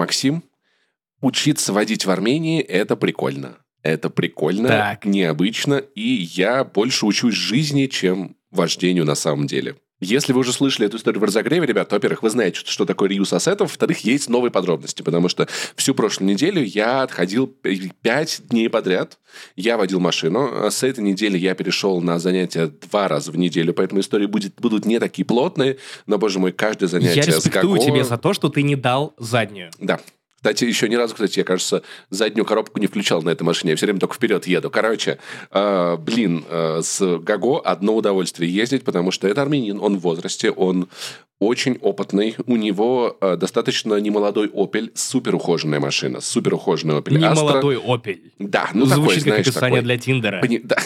Максим, учиться водить в Армении – это прикольно. Это прикольно, Так. необычно, и я больше учусь жизни, чем вождению на самом деле. Если вы уже слышали эту историю в разогреве, ребят, во-первых, вы знаете, что такое реюз ассетов, во-вторых, есть новые подробности, потому что всю прошлую неделю я отходил пять дней подряд, я водил машину, а с этой недели я перешел на занятия два раза в неделю, поэтому истории будет, будут не такие плотные, но, боже мой, каждое занятие Я респектую Гого- тебе за то, что ты не дал заднюю. да. Кстати, еще ни разу, кстати, я, кажется, заднюю коробку не включал на этой машине. Я все время только вперед еду. Короче, э, блин, э, с Гаго одно удовольствие ездить, потому что это армянин, он в возрасте, он очень опытный. У него э, достаточно немолодой Opel, супер ухоженная машина, супер ухоженный Opel Astra. молодой Opel. Да, ну такой, Звучит как знаешь, описание такой. для Тиндера. Пони- да.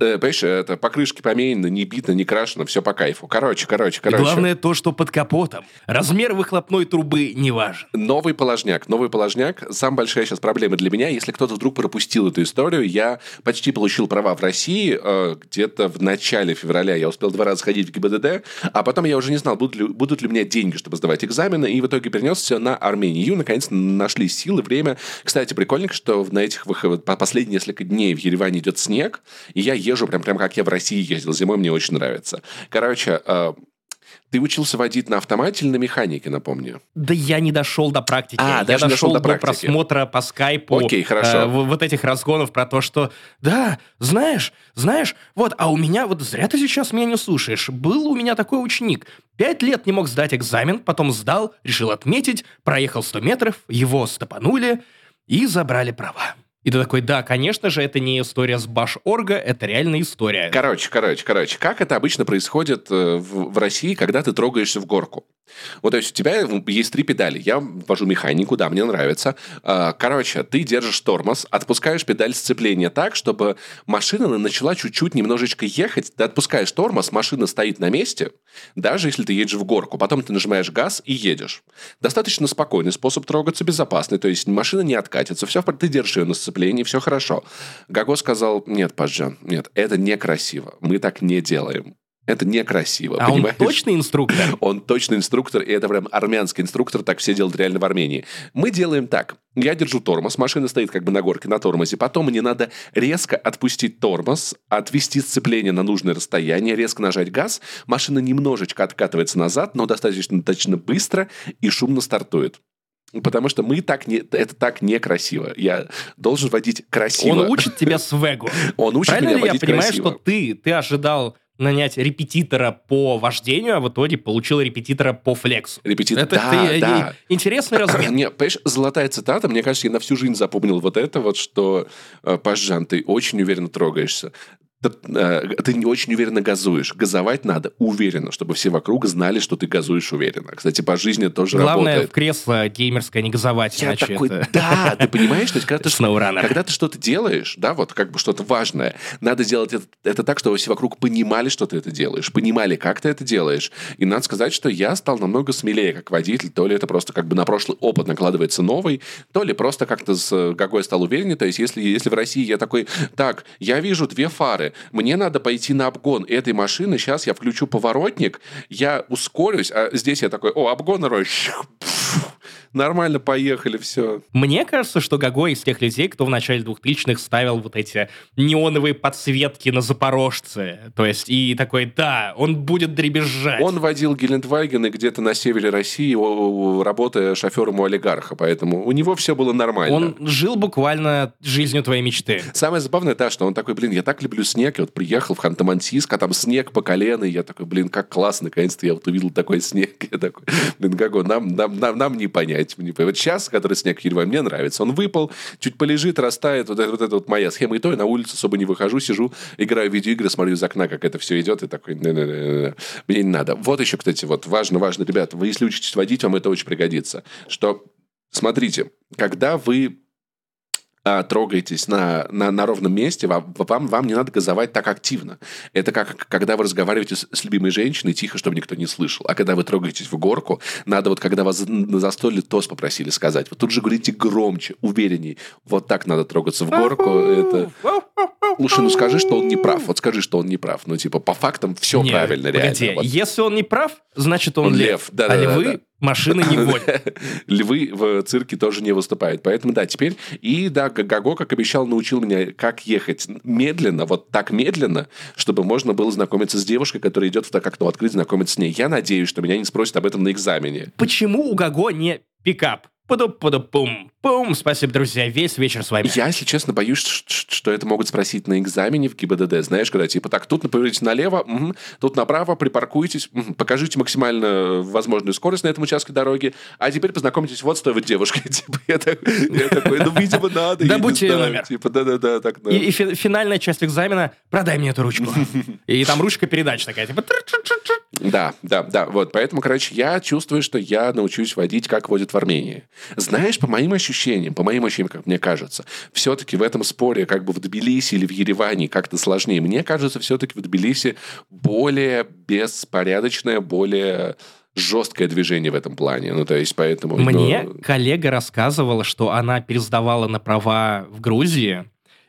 Э, Понимаешь, это покрышки поменены, не бито, не крашено, все по кайфу. Короче, короче, И короче. главное то, что под капотом. Размер выхлопной трубы не важен. Новый положняк. Новый положняк. Самая большая сейчас проблема для меня, если кто-то вдруг пропустил эту историю, я почти получил права в России э, где-то в начале февраля. Я успел два раза ходить в ГИБДД, а потом я уже не знал, будут ли, будут ли у меня деньги, чтобы сдавать экзамены, и в итоге перенесся на Армению. Наконец нашли силы, время. Кстати, прикольно, что на этих выход- по- последние несколько дней в Ереване идет снег, и я езжу прям, прям как я в России ездил зимой, мне очень нравится. Короче, э, ты учился водить на автомате или на механике, напомню? Да я не дошел до практики. А, я даже дошел дошел до до, практики. просмотра по скайпу. Окей, хорошо. э, вот этих разгонов про то, что да, знаешь, знаешь, вот, а у меня, вот зря ты сейчас меня не слушаешь. Был у меня такой ученик. Пять лет не мог сдать экзамен, потом сдал, решил отметить, проехал 100 метров, его стопанули и забрали права. И ты такой, да, конечно же, это не история с Баш-Орга, это реальная история. Короче, короче, короче, как это обычно происходит э, в, в России, когда ты трогаешься в горку? Вот, то есть у тебя есть три педали. Я вожу механику, да, мне нравится. А, Короче, ты держишь тормоз, отпускаешь педаль сцепления так, чтобы машина начала чуть-чуть немножечко ехать. Ты отпускаешь тормоз, машина стоит на месте, даже если ты едешь в горку. Потом ты нажимаешь газ и едешь. Достаточно спокойный способ трогаться, безопасный. То есть машина не откатится, все, ты держишь ее на сцеплении, все хорошо. Гаго сказал, нет, Паджан, нет, это некрасиво. Мы так не делаем. Это некрасиво, а он понимаешь? точный инструктор? Он точно инструктор, и это прям армянский инструктор, так все делают реально в Армении. Мы делаем так. Я держу тормоз, машина стоит как бы на горке на тормозе, потом мне надо резко отпустить тормоз, отвести сцепление на нужное расстояние, резко нажать газ, машина немножечко откатывается назад, но достаточно, достаточно быстро и шумно стартует. Потому что мы так не, это так некрасиво. Я должен водить красиво. Он учит тебя свегу. Он учит Правильно меня ли я водить понимаю, красиво. что ты, ты ожидал нанять репетитора по вождению, а в итоге получил репетитора по флексу? Репетитор. Это, да, это да. интересный размен. Не, понимаешь, золотая цитата, мне кажется, я на всю жизнь запомнил вот это вот, что, э, Пашжан, ты очень уверенно трогаешься. Ты, э, ты не очень уверенно газуешь. Газовать надо уверенно, чтобы все вокруг знали, что ты газуешь уверенно. Кстати, по жизни тоже Главное работает. в кресло геймерское не газовать, Я иначе такой, это... да, ты понимаешь, то есть, когда ты, когда ты что-то делаешь, да, вот как бы что-то важное, надо делать это, это так, чтобы все вокруг понимали, что ты это делаешь, понимали, как ты это делаешь. И надо сказать, что я стал намного смелее как водитель, то ли это просто как бы на прошлый опыт накладывается новый, то ли просто как-то с Гагой стал увереннее. То есть если, если в России я такой, так, я вижу две фары, мне надо пойти на обгон этой машины, сейчас я включу поворотник, я ускорюсь, а здесь я такой, о, обгон, рой, нормально, поехали, все. Мне кажется, что Гаго из тех людей, кто в начале 2000-х ставил вот эти неоновые подсветки на Запорожце. То есть, и такой, да, он будет дребезжать. Он водил Гелендвагены где-то на севере России, работая шофером у олигарха, поэтому у него все было нормально. Он жил буквально жизнью твоей мечты. Самое забавное то, что он такой, блин, я так люблю снег, я вот приехал в Ханты-Мансийск, а там снег по колено, и я такой, блин, как классно, наконец-то я вот увидел такой снег. Я такой, блин, Гаго, нам, нам, нам, нам не понять. Не понять. Вот сейчас, который снег Ереване, мне нравится. Он выпал, чуть полежит, растает, вот это вот, это вот моя схема. И то я на улицу особо не выхожу, сижу, играю в видеоигры, смотрю из окна, как это все идет, и такой, «Не-не-не-не, мне не надо. Вот еще, кстати, вот важно, важно, ребята, вы если учитесь водить, вам это очень пригодится. Что, смотрите, когда вы а, трогаетесь на, на, на ровном месте, вам, вам, вам не надо газовать так активно. Это как когда вы разговариваете с, с любимой женщиной тихо, чтобы никто не слышал. А когда вы трогаетесь в горку, надо вот, когда вас на застолье тост попросили сказать, вот тут же говорите громче, уверенней. Вот так надо трогаться в горку. Это... Слушай, ну скажи, что он не прав. Вот скажи, что он не прав. Ну, типа, по фактам все Не, правильно, погоди, реально. Вот. Если он не прав, значит он, Он лев. лев, да, а да, да, львы да. Машины не водят. Львы в цирке тоже не выступают. Поэтому, да, теперь... И, да, Гаго, как обещал, научил меня, как ехать медленно, вот так медленно, чтобы можно было знакомиться с девушкой, которая идет в так окно открыть, знакомиться с ней. Я надеюсь, что меня не спросят об этом на экзамене. Почему у Гаго не пикап? Пум, пум. Спасибо, друзья. Весь вечер с вами. Я, если честно, боюсь, что это могут спросить на экзамене в ГИБДД. Знаешь, когда типа так, тут поверните налево, мгм, тут направо, припаркуйтесь, мгм, покажите максимально возможную скорость на этом участке дороги, а теперь познакомьтесь вот с той вот девушкой. Типа, я, так- я такой, ну, видимо, надо. её знаю». номер. Типа, да-да-да, так, да. И, и фи- финальная часть экзамена «Продай мне эту ручку». И там ручка передач такая, типа... Да, да, да, вот. Поэтому, короче, я чувствую, что я научусь водить, как водят в Армении. Знаешь, по моим ощущениям, по моим ощущениям, как мне кажется, все-таки в этом споре, как бы в Тбилиси или в Ереване как-то сложнее. Мне кажется, все-таки в Тбилиси более беспорядочное, более жесткое движение в этом плане. Ну, то есть, поэтому... ну, Мне коллега рассказывала, что она пересдавала на права в Грузии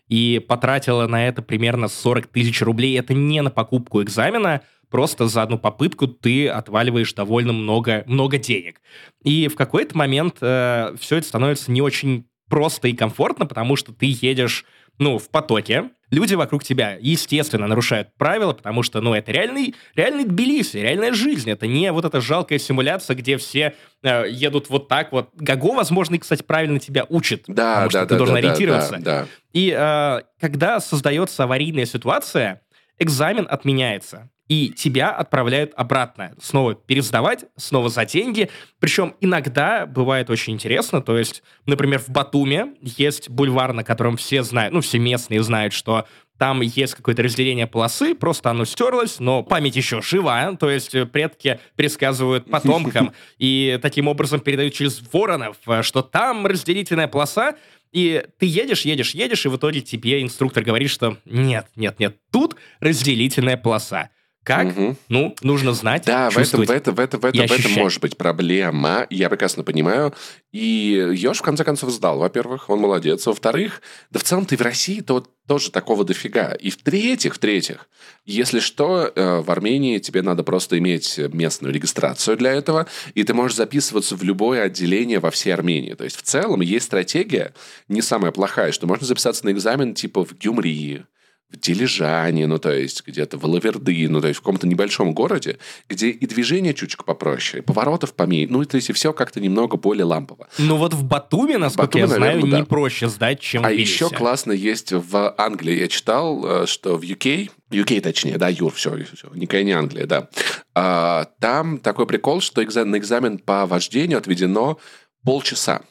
и потратила на это примерно 40 тысяч рублей. Это не на покупку экзамена, просто за одну попытку ты отваливаешь довольно много, много денег. И в какой-то момент все это становится не очень просто и комфортно, потому что ты едешь, ну, в потоке, люди вокруг тебя, естественно, нарушают правила, потому что, ну, это реальный, реальный Тбилиси, реальная жизнь. Это не вот эта жалкая симуляция, где все э, едут вот так вот. Гаго, возможно, и, кстати, правильно тебя учит, Да, потому что да, ты да, должен да, да, ориентироваться. да, да. И э, когда создается аварийная ситуация, экзамен отменяется. И тебя отправляют обратно. Снова пересдавать, снова за деньги. Причем иногда бывает очень интересно. То есть, например, в Батуме есть бульвар, на котором все знают, ну, все местные знают, что там есть какое-то разделение полосы, просто оно стерлось, но память еще жива, то есть э, предки пересказывают потомкам и таким образом передают через воронов, э, что там разделительная полоса, и ты едешь, едешь, едешь, и в итоге тебе инструктор говорит, что нет, нет, нет, тут разделительная полоса. Как? Мгм. Ну, нужно знать, Да, в этом, в, этом, в, этом, в, этом, в этом может быть проблема. Я прекрасно понимаю. И Ёж, в конце концов, сдал, во-первых. Он молодец. Во-вторых, да в целом ты в России то тоже такого дофига. И в-третьих, в-третьих, если что, э, в Армении тебе надо просто иметь местную регистрацию для этого, и ты можешь записываться в любое отделение во всей Армении. То есть в целом есть стратегия не самая плохая, что можно записаться на экзамен типа в Гюмрии, в Дилижане, ну, то есть где-то в Лаверды, ну, то есть в каком-то небольшом городе, где и движение чуточку попроще, и поворотов поменьше, ну, то есть и все как-то немного более лампово. Ну вот в Батуме, насколько Батуми, я знаю, наверное, да. не проще сдать, чем А в еще классно есть в Англии. Я читал, э, что в UK, UK точнее, да, Юр, все, все никакая не Англия, да. А, Там такой прикол, что экзамен, на экзамен по вождению отведено полчаса.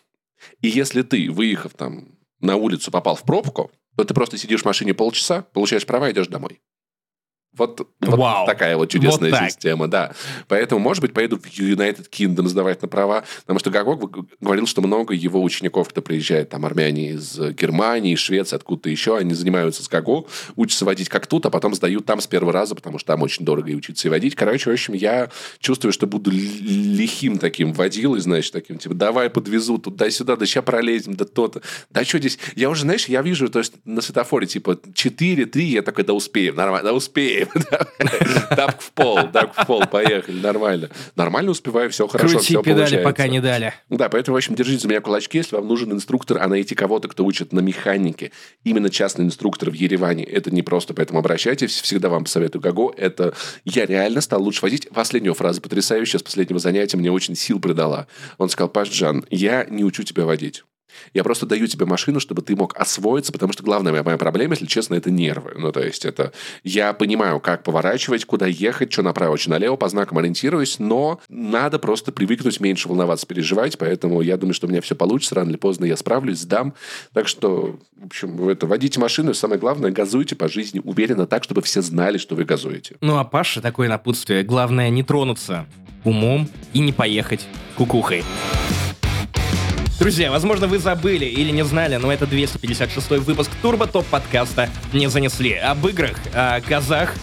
И если ты, выехав там на улицу, попал в пробку, то ты просто сидишь в машине полчаса, получаешь права и идешь домой. Вот, вот Вау. такая вот чудесная Вот так. система, да. Поэтому, может быть, поеду в United Kingdom сдавать на права, потому что Гагог г- говорил, что много его учеников, кто приезжает, там, армяне из Германии, из Швеции, откуда-то еще, они занимаются с Гаго, учатся водить как тут, а потом сдают там с первого раза, потому что там очень дорого и учиться и водить. Короче, в общем, я чувствую, что буду лихим таким водилой, значит, таким, типа, давай подвезу туда-сюда, да сейчас пролезем, да то-то. Да что здесь? Я уже, знаешь, я вижу, то есть на светофоре, типа, 4, 3, я такой, да успеем, нормально, да успеем. Тапк в пол, тапк в пол, поехали, нормально. Нормально успеваю, все хорошо, Крути все педали, получается. пока не дали. Да, поэтому, в общем, держите за меня кулачки, если вам нужен инструктор, а найти кого-то, кто учит на механике. Именно частный инструктор в Ереване. Это не просто, поэтому обращайтесь. Всегда вам посоветую Гаго. Это я реально стал лучше водить. Последняя фраза потрясающая с последнего занятия мне очень сил придала. Он сказал, Паш Джан, я не учу тебя водить. Я просто даю тебе машину, чтобы ты мог освоиться, потому что главная моя, моя проблема, если честно, это нервы. Ну, то есть это... Я понимаю, как поворачивать, куда ехать, что направо, что налево, по знакам ориентируюсь, но надо просто привыкнуть меньше волноваться, переживать, поэтому я думаю, что у меня все получится, рано или поздно я справлюсь, сдам. Так что, в общем, это, водите машину, и самое главное, газуйте по жизни уверенно так, чтобы все знали, что вы газуете. Ну а Паша такое напутствие. Главное не тронуться умом и не поехать кукухой. Друзья, возможно, вы забыли или не знали, но это 256 выпуск Турбо Топ подкаста не занесли. Об играх, о газах,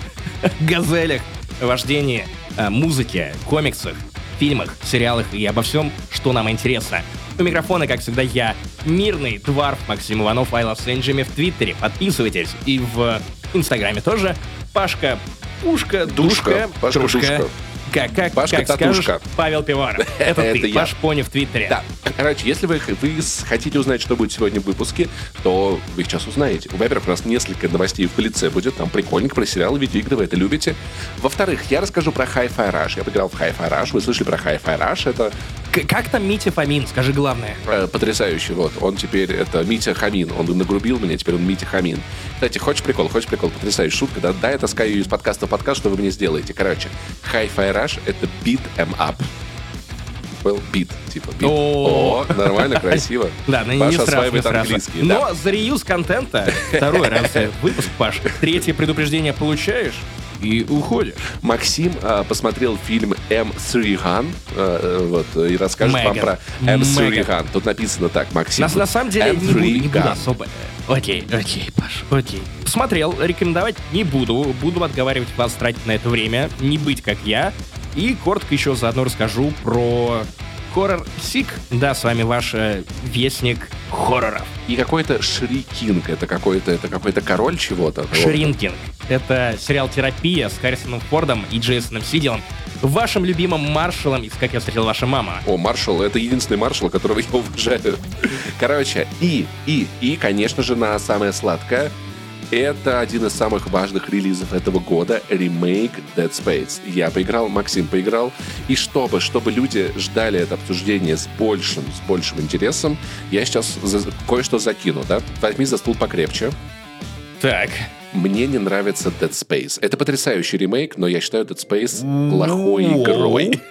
газелях, вождении, музыке, комиксах, фильмах, сериалах и обо всем, что нам интересно. У микрофона, как всегда, я, мирный дварф Максим Иванов, I Love Энджами в Твиттере. Подписывайтесь. И в Инстаграме тоже. Пашка, Пушка, Душка, Душка, Пашка Трушка. Душка. Как, как, Пашка как скажешь, Татушка. Павел Пиваров. Это Это ты, я. Паш Пони в Твиттере. Да. Короче, если вы, вы хотите узнать, что будет сегодня в выпуске, то вы сейчас узнаете. Во-первых, у нас несколько новостей в лице будет. Там прикольненько про сериалы, видеоигры, вы это любите. Во-вторых, я расскажу про Hi-Fi Rush. Я поиграл в Hi-Fi Rush. Вы слышали про Hi-Fi Rush? Это К- как там Митя Фомин, скажи главное. э, потрясающий. Вот, он теперь, это Митя Хамин. Он нагрубил меня, теперь он Митя Хамин. Кстати, хочешь прикол? Хочешь прикол? Потрясающая шутка. Да, да, я таскаю ее из подкаста в подкаст, что вы мне сделаете. Короче, Hi-Fi Rush — это beat em up. Well, beat, типа beat. О. Нормально, красиво. Да, не Паша осваивает английский. Но за реюз контента, второй раз выпуск, Паш, третье предупреждение получаешь и уходишь. Максим а, посмотрел фильм M3 GAN э, вот, и расскажет вам Меган. про M3 Меган. GAN. Тут написано так, Максим. На, на самом деле, не M3 буду, не буду особо. Окей, окей, Паш, окей. Посмотрел, рекомендовать не буду. Буду отговаривать вас тратить на это время, не быть как я. И коротко еще заодно расскажу про хоррор Sick. Да, с вами ваш э, вестник хорроров. И какой-то Шри Кинг, это какой-то это какой-то король чего-то. Шринкинг. Это сериал «Терапия» с Харрисоном Фордом и Джейсоном Сиделом. Вашим любимым маршалом из «Как я встретил ваша мама». О, маршал, это единственный маршал, которого я уважаю. Короче, и, и, и, конечно же, на самое сладкое, это один из самых важных релизов этого года, ремейк Dead Space. Я поиграл, Максим поиграл, и чтобы, чтобы люди ждали это обсуждение с большим, с большим интересом, я сейчас кое-что закину, да? Возьми за стул покрепче. Так, Мне не нравится Dead Space. Это потрясающий ремейк, но я считаю Dead Space плохой Ну, игрой.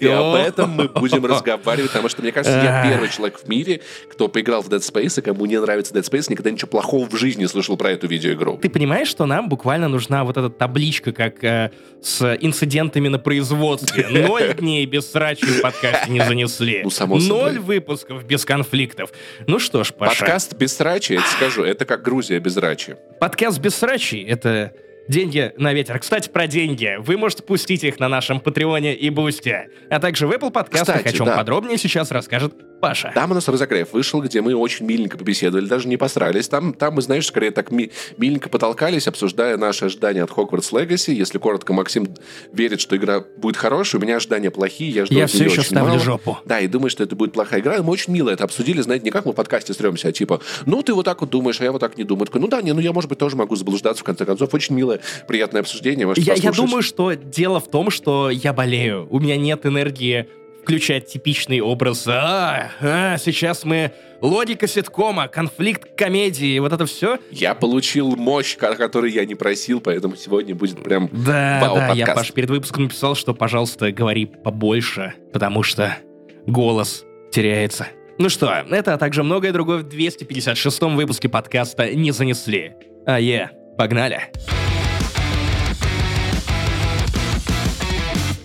И об этом мы будем разговаривать, потому что, мне кажется, я первый человек в мире, кто поиграл в Dead Space, и кому не нравится Dead Space, никогда ничего плохого в жизни не слышал про эту видеоигру. Ты понимаешь, что нам буквально нужна вот эта табличка, как э, с инцидентами на производстве. Ноль дней без срачи в подкасте не занесли. Ну, само собой. Ноль выпусков без конфликтов. Ну что ж, Паша. Подкаст без срачи, я тебе скажу, это как Грузия без рачи. Подкаст без срачей — это деньги на ветер. Кстати, про деньги. Вы можете пустить их на нашем Патреоне и Бусте. А также в Apple подкастах, Кстати, о чем да. подробнее сейчас расскажет Паша. Там у нас разогрев вышел, где мы очень миленько побеседовали, даже не посрались. Там, там мы, знаешь, скорее так ми- миленько потолкались, обсуждая наши ожидания от Hogwarts Legacy. Если коротко, Максим верит, что игра будет хорошая, у меня ожидания плохие, я жду Я все еще ставлю мало. жопу. Да, и думаю, что это будет плохая игра. И Мы очень мило это обсудили, знаете, не как мы в подкасте стремся, а типа, ну, ты вот так вот думаешь, а я вот так не думаю. Такой, ну да, не, ну я, может быть, тоже могу заблуждаться, в конце концов. Очень милое, приятное обсуждение. можете Я, я думаю, что дело в том, что я болею. У меня нет энергии включать типичный образ. А, а, сейчас мы логика ситкома, конфликт комедии, вот это все. Я получил мощь, ко- которой я не просил, поэтому сегодня будет прям Да, вау да, я. Паш, перед выпуском написал, что, пожалуйста, говори побольше, потому что голос теряется. Ну что, это, а также многое другое в 256-м выпуске подкаста «Не занесли». А е, погнали.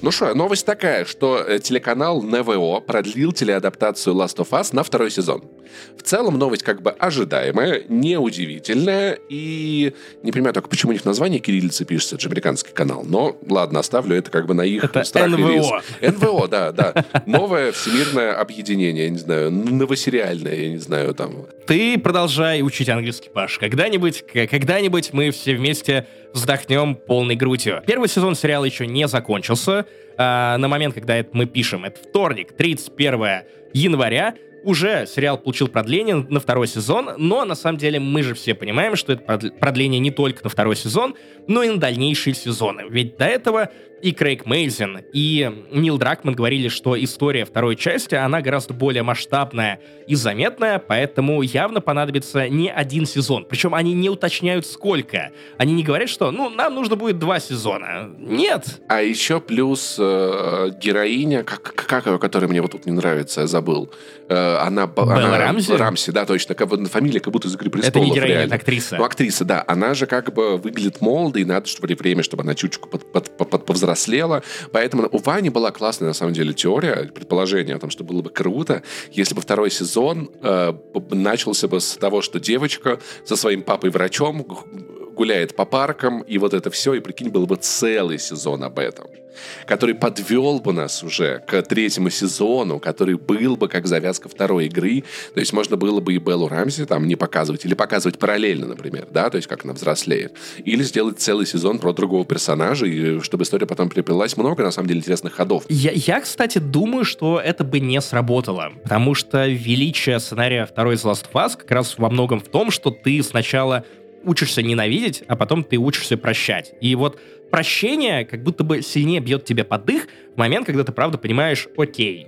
Ну что, новость такая, что э, телеканал НВО продлил телеадаптацию Last of Us на второй сезон. В целом новость как бы ожидаемая, неудивительная и не понимаю только, почему у них название кириллицы пишется, это же американский канал. Но ладно, оставлю это как бы на их Это страх и НВО. риск. НВО, да, да. Новое всемирное объединение, я не знаю, новосериальное, я не знаю, там. Ты продолжай учить английский, Паш. Когда-нибудь, когда-нибудь мы все вместе вздохнем полной грудью. Первый сезон сериала еще не закончился. А, на момент, когда мы пишем, это вторник, 31 января, уже сериал получил продление на второй сезон, но на самом деле мы же все понимаем, что это продл- продление не только на второй сезон, но и на дальнейшие сезоны. Ведь до этого и Крейг Мейзен, и Нил Дракман говорили, что история второй части, она гораздо более масштабная и заметная, поэтому явно понадобится не один сезон. Причем они не уточняют сколько. Они не говорят, что, ну, нам нужно будет два сезона. Нет. А еще плюс э, героиня, как, как ее, которая мне вот тут не нравится, я забыл. Э, она, б- Белла она- Рамзи? Рамси, да, точно. Как, фамилия как будто из «Игры Это престолов». не героиня, это актриса. Ну, актриса, да. Она же как бы выглядит молодо, и надо, чтобы время, чтобы она чуточку под, под- под- под- повзрослела. Поэтому у Вани была классная, на самом деле, теория, предположение о том, что было бы круто, если бы второй сезон э, начался бы с того, что девочка со своим папой-врачом гуляет по паркам, и вот это все, и прикинь, был бы целый сезон об этом который подвел бы нас уже к третьему сезону, который был бы как завязка второй игры. То есть можно было бы и Беллу Рамзи там не показывать, или показывать параллельно, например, да, то есть как она взрослеет. Или сделать целый сезон про другого персонажа, и чтобы история потом приплелась. Много, на самом деле, интересных ходов. Я, я, кстати, думаю, что это бы не сработало, потому что величие сценария второй из Last of Us как раз во многом в том, что ты сначала учишься ненавидеть, а потом ты учишься прощать. И вот прощение как будто бы сильнее бьет тебе под дых в момент, когда ты правда понимаешь, окей,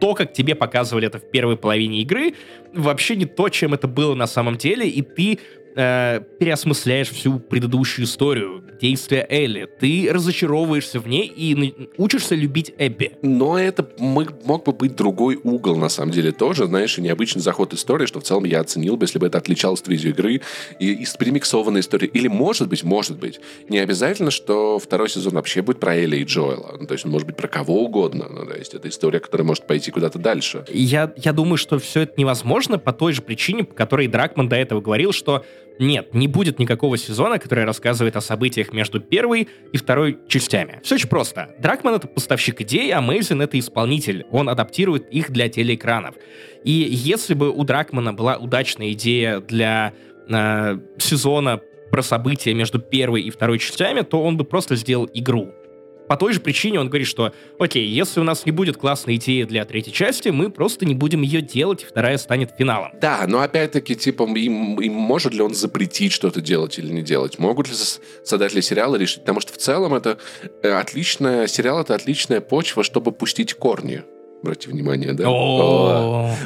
то, как тебе показывали это в первой половине игры, вообще не то, чем это было на самом деле, и ты э, переосмысляешь всю предыдущую историю, действия Элли. Ты разочаровываешься в ней и учишься любить Эбби. Но это мог бы быть другой угол, на самом деле, тоже, знаешь, и необычный заход истории, что в целом я оценил бы, если бы это отличалось от видеоигры и из перемиксованной истории. Или, может быть, может быть, не обязательно, что второй сезон вообще будет про Элли и Джоэла. Ну, то есть он может быть про кого угодно. Ну, то есть это история, которая может пойти куда-то дальше. Я, я думаю, что все это невозможно по той же причине, по которой Дракман до этого говорил, что нет, не будет никакого сезона, который рассказывает о событиях между первой и второй частями. Все очень просто. Дракман — это поставщик идей, а Мейзен — это исполнитель. Он адаптирует их для телеэкранов. И если бы у Дракмана была удачная идея для э, сезона про события между первой и второй частями, то он бы просто сделал игру. По той же причине он говорит, что, окей, если у нас не будет классной идеи для третьей части, мы просто не будем ее делать, и вторая станет финалом. Да, но опять-таки, типа, им, им может ли он запретить что-то делать или не делать? Могут ли создатели сериала решить? Потому что в целом это э, отличная, сериал это отличная почва, чтобы пустить корни обратите внимание, да?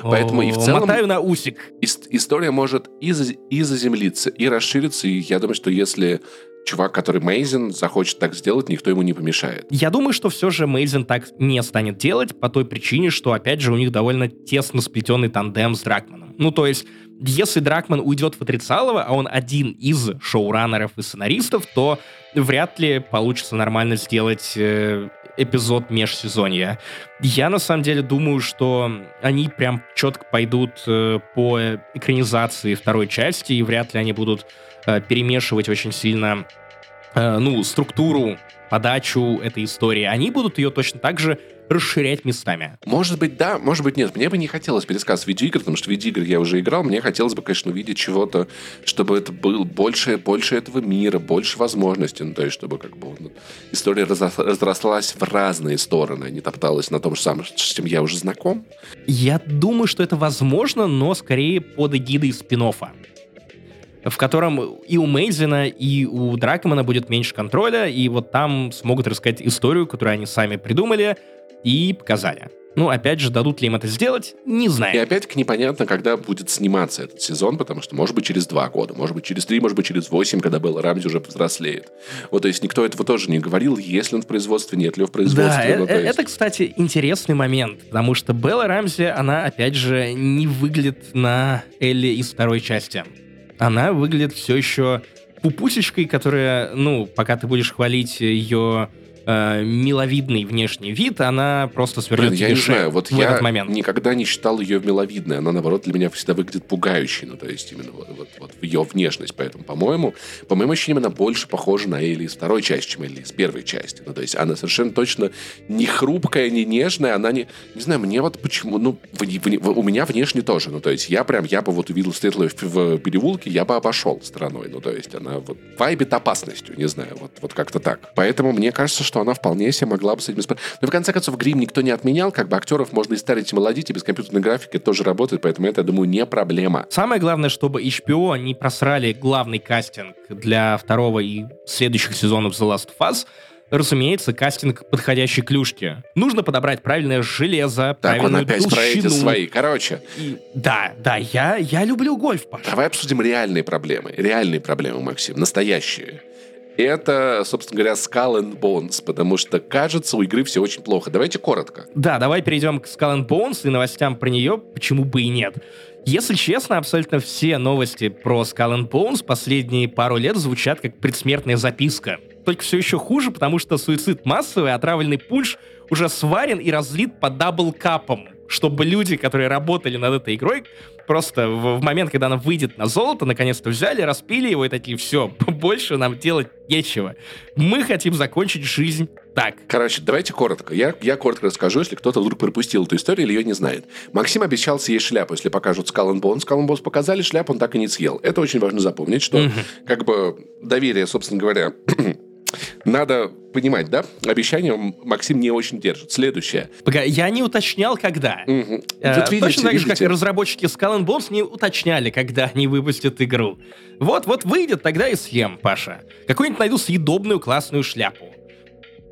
Поэтому и в целом... Мотаю на усик. История может и заземлиться, и расшириться, и я думаю, что если чувак, который Мейзен, захочет так сделать, никто ему не помешает. Я думаю, что все же Мейзен так не станет делать по той причине, что, опять же, у них довольно тесно сплетенный тандем с Дракманом. Ну, то есть, если Дракман уйдет в отрицалово, а он один из шоураннеров и сценаристов, то вряд ли получится нормально сделать э, эпизод межсезонья. Я на самом деле думаю, что они прям четко пойдут э, по экранизации второй части, и вряд ли они будут перемешивать очень сильно э, ну, структуру, подачу этой истории. Они будут ее точно так же расширять местами. Может быть, да, может быть, нет. Мне бы не хотелось пересказ видеоигр, потому что видеоигр я уже играл. Мне хотелось бы, конечно, увидеть чего-то, чтобы это был больше, больше этого мира, больше возможностей. Ну, то есть, чтобы как бы ну, история разрослась в разные стороны, а не топталась на том же самом, с чем я уже знаком. Я думаю, что это возможно, но скорее под эгидой спин -оффа в котором и у Мейзена, и у Дракмана будет меньше контроля, и вот там смогут рассказать историю, которую они сами придумали, и показали. Ну, опять же, дадут ли им это сделать, не знаю. И опять-таки непонятно, когда будет сниматься этот сезон, потому что, может быть, через два года, может быть, через три, может быть, через восемь, когда Белла Рамзи уже взрослеет. Вот, то есть никто этого тоже не говорил, есть ли он в производстве, нет ли в производстве. Да, ну, э, есть... это, кстати, интересный момент, потому что Белла Рамзи, она, опять же, не выглядит на Элли из второй части. Она выглядит все еще пупусечкой, которая, ну, пока ты будешь хвалить ее э, миловидный внешний вид, она просто свернет Блин, я не знаю, вот я этот момент. никогда не считал ее миловидной. Она, наоборот, для меня всегда выглядит пугающей. Ну, то есть, именно вот, вот, вот ее внешность. Поэтому, по-моему, по моему ощущениям, она больше похожа на Элли из второй части, чем Элли из первой части. Ну, то есть, она совершенно точно не хрупкая, не нежная. Она не... Не знаю, мне вот почему... Ну, в, в, в, у меня внешне тоже. Ну, то есть, я прям, я бы вот увидел Светлую в, в переулке, я бы обошел стороной. Ну, то есть, она вот вайбит опасностью, не знаю, вот, вот как-то так. Поэтому мне кажется, что она вполне себе могла бы с этим справиться. Но в конце концов, грим никто не отменял, как бы актеров можно и старить, и молодить, и без компьютерной графики это тоже работает, поэтому это, я думаю, не проблема. Самое главное, чтобы HBO не просрали главный кастинг для второго и следующих сезонов The Last of Us, разумеется, кастинг подходящей клюшки. Нужно подобрать правильное железо, так, правильную он опять толщину. про эти свои. Короче. И, да, да, я, я люблю гольф, Паша. Давай обсудим реальные проблемы. Реальные проблемы, Максим, настоящие это, собственно говоря, Skull and Bones, потому что, кажется, у игры все очень плохо. Давайте коротко. Да, давай перейдем к Skull and Bones и новостям про нее, почему бы и нет. Если честно, абсолютно все новости про Skull and Bones последние пару лет звучат как предсмертная записка. Только все еще хуже, потому что суицид массовый, отравленный пунш уже сварен и разлит по double cup ам чтобы люди, которые работали над этой игрой, просто в, в момент, когда она выйдет на золото, наконец-то взяли, распили его и такие, все, больше нам делать нечего. Мы хотим закончить жизнь так. Короче, давайте коротко. Я, я коротко расскажу, если кто-то вдруг пропустил эту историю или ее не знает. Максим обещал съесть шляпу, если покажут Skull and Bones. Skull and Bones показали, шляпу он так и не съел. Это очень важно запомнить, что угу. как бы доверие, собственно говоря, надо понимать, да? Обещание Максим не очень держит. Следующее. Пока я не уточнял, когда. Угу. Э, вот видите, Точно так же, как и разработчики Skull Bones не уточняли, когда они выпустят игру. Вот-вот выйдет, тогда и съем, Паша. Какую-нибудь найду съедобную классную шляпу.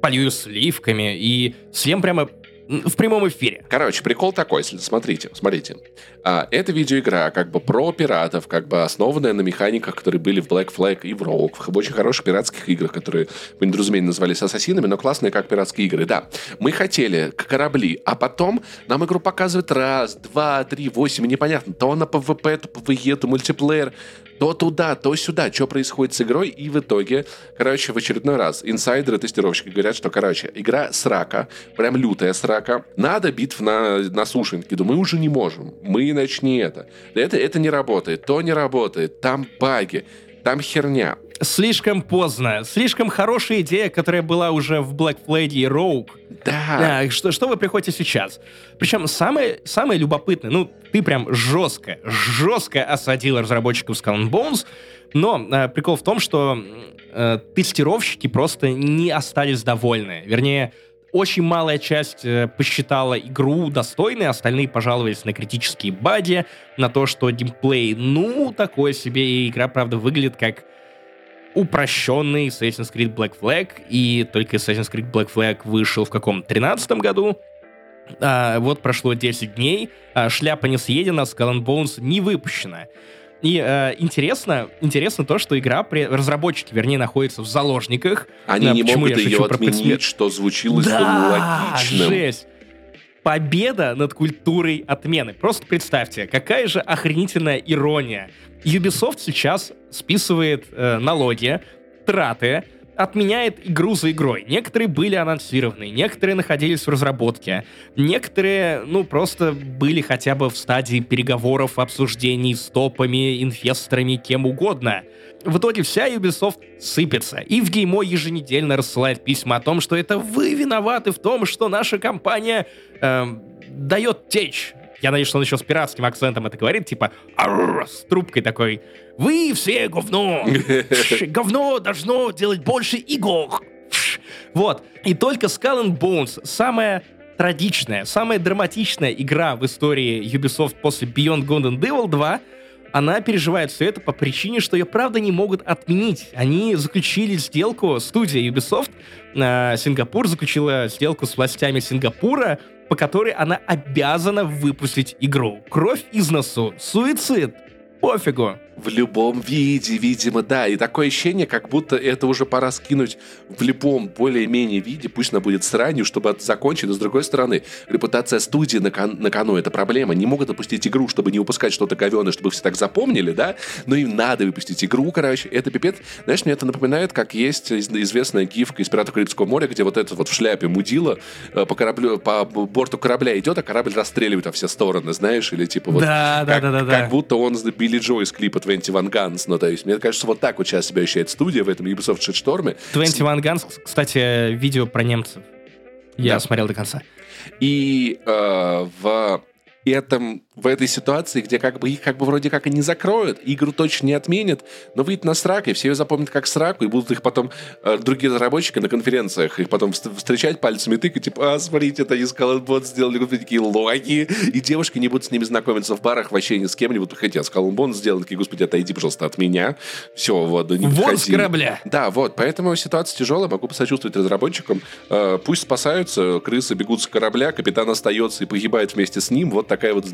Полью сливками и съем прямо в прямом эфире. Короче, прикол такой, смотрите, смотрите. А, это видеоигра как бы про пиратов, как бы основанная на механиках, которые были в Black Flag и в Rogue, в очень хороших пиратских играх, которые по недоразумению назывались ассасинами, но классные как пиратские игры. Да, мы хотели корабли, а потом нам игру показывают раз, два, три, восемь, непонятно, то на PvP, то PvE, то мультиплеер то туда, то сюда, что происходит с игрой, и в итоге, короче, в очередной раз инсайдеры, тестировщики говорят, что, короче, игра срака, прям лютая срака, надо битв на, на суше. Такие, мы уже не можем, мы иначе не это. Это, это не работает, то не работает, там баги, там херня. Слишком поздно. Слишком хорошая идея, которая была уже в Black Flag и Rogue. Да. А, что, что вы приходите сейчас? Причем самое, самое любопытное, ну, ты прям жестко, жестко осадил разработчиков Skull and Bones, но э, прикол в том, что э, тестировщики просто не остались довольны. Вернее, очень малая часть э, посчитала игру достойной, остальные пожаловались на критические бади, на то, что геймплей, ну, такое себе, и игра, правда, выглядит как упрощенный Assassin's Creed Black Flag, и только Assassin's Creed Black Flag вышел в каком 13 году. А, вот прошло 10 дней, а шляпа не съедена, Skull and Bones не выпущена. И э, интересно, интересно то, что игра, при, разработчики, вернее, находятся в заложниках. Они не могут ее отменить, что звучило да, логичным. жесть. Победа над культурой отмены. Просто представьте, какая же охренительная ирония. Ubisoft сейчас списывает э, налоги, траты, отменяет игру за игрой. Некоторые были анонсированы, некоторые находились в разработке, некоторые, ну, просто были хотя бы в стадии переговоров, обсуждений с топами, инвесторами, кем угодно. В итоге вся Ubisoft сыпется, и в геймо еженедельно рассылает письма о том, что это вы виноваты в том, что наша компания э, дает течь я надеюсь, что он еще с пиратским акцентом это говорит, типа с трубкой такой. Вы все говно! Говно должно делать больше игр! Вот. И только Skull and Bones, самая трагичная, самая драматичная игра в истории Ubisoft после Beyond Good and Evil 2, она переживает все это по причине, что ее правда не могут отменить. Они заключили сделку, студия Ubisoft, э, Сингапур заключила сделку с властями Сингапура по которой она обязана выпустить игру. Кровь из носу, суицид, пофигу в любом виде, видимо, да. И такое ощущение, как будто это уже пора скинуть в любом более-менее виде, пусть она будет сранью, чтобы это закончить. Но с другой стороны, репутация студии на, кон- на кону — это проблема. Не могут опустить игру, чтобы не упускать что-то говеное, чтобы все так запомнили, да? Но им надо выпустить игру, короче. Это пипец. Знаешь, мне это напоминает, как есть известная гифка из «Пиратов Карибского моря», где вот этот вот в шляпе мудила э, по кораблю, по борту корабля идет, а корабль расстреливает во все стороны, знаешь? Или типа вот... Да, как, да, да, да. Как будто он Билли Джо из клипа 21 Guns. Ну, то есть, мне кажется, вот так вот сейчас себя ощущает студия в этом Ubisoft Shitstorm. 21 Guns, кстати, видео про немцев. Я да. смотрел до конца. И э, в этом в этой ситуации, где как бы их как бы вроде как и не закроют, игру точно не отменят, но выйдет на срак, и все ее запомнят как сраку, и будут их потом э, другие разработчики на конференциях их потом встречать пальцами тыкать, типа, а, смотрите, это из Bot сделали такие логи, и девушки не будут с ними знакомиться в барах, вообще ни с кем не будут хотя Skull Bot сделали, такие, господи, отойди, пожалуйста, от меня. Все, вот, не Вон с корабля! Да, вот, поэтому ситуация тяжелая, могу посочувствовать разработчикам. Э, пусть спасаются, крысы бегут с корабля, капитан остается и погибает вместе с ним, вот такая вот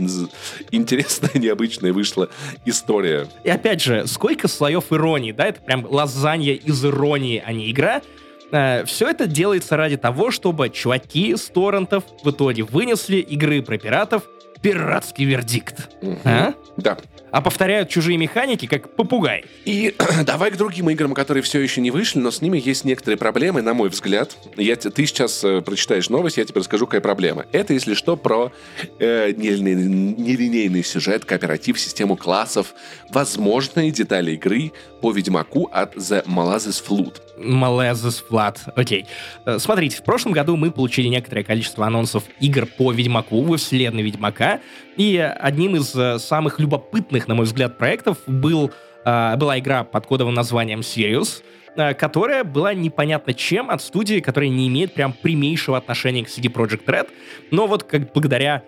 интересная, необычная вышла история. И опять же, сколько слоев иронии, да, это прям лазанья из иронии, а не игра. Э, все это делается ради того, чтобы чуваки с торрентов в итоге вынесли игры про пиратов пиратский вердикт. Мгм. А? Да. А повторяют чужие механики, как попугай. И давай к другим играм, которые все еще не вышли, но с ними есть некоторые проблемы, на мой взгляд. Я, ты сейчас э, прочитаешь новость, я тебе расскажу, какая проблема. Это, если что, про э, нелинейный, нелинейный сюжет, кооператив, систему классов, возможные детали игры по Ведьмаку от The Malazes Flute. Malazes Flat. Окей. Э, Смотрите, в прошлом году мы получили некоторое количество анонсов игр по Ведьмаку во вселенной Ведьмака, и одним из э, самых любопытных, на мой взгляд, проектов был, э, была игра под кодовым названием Sirius, которая была непонятно чем от студии, которая не имеет прям прямейшего отношения к CD Projekt Red, но вот как благодаря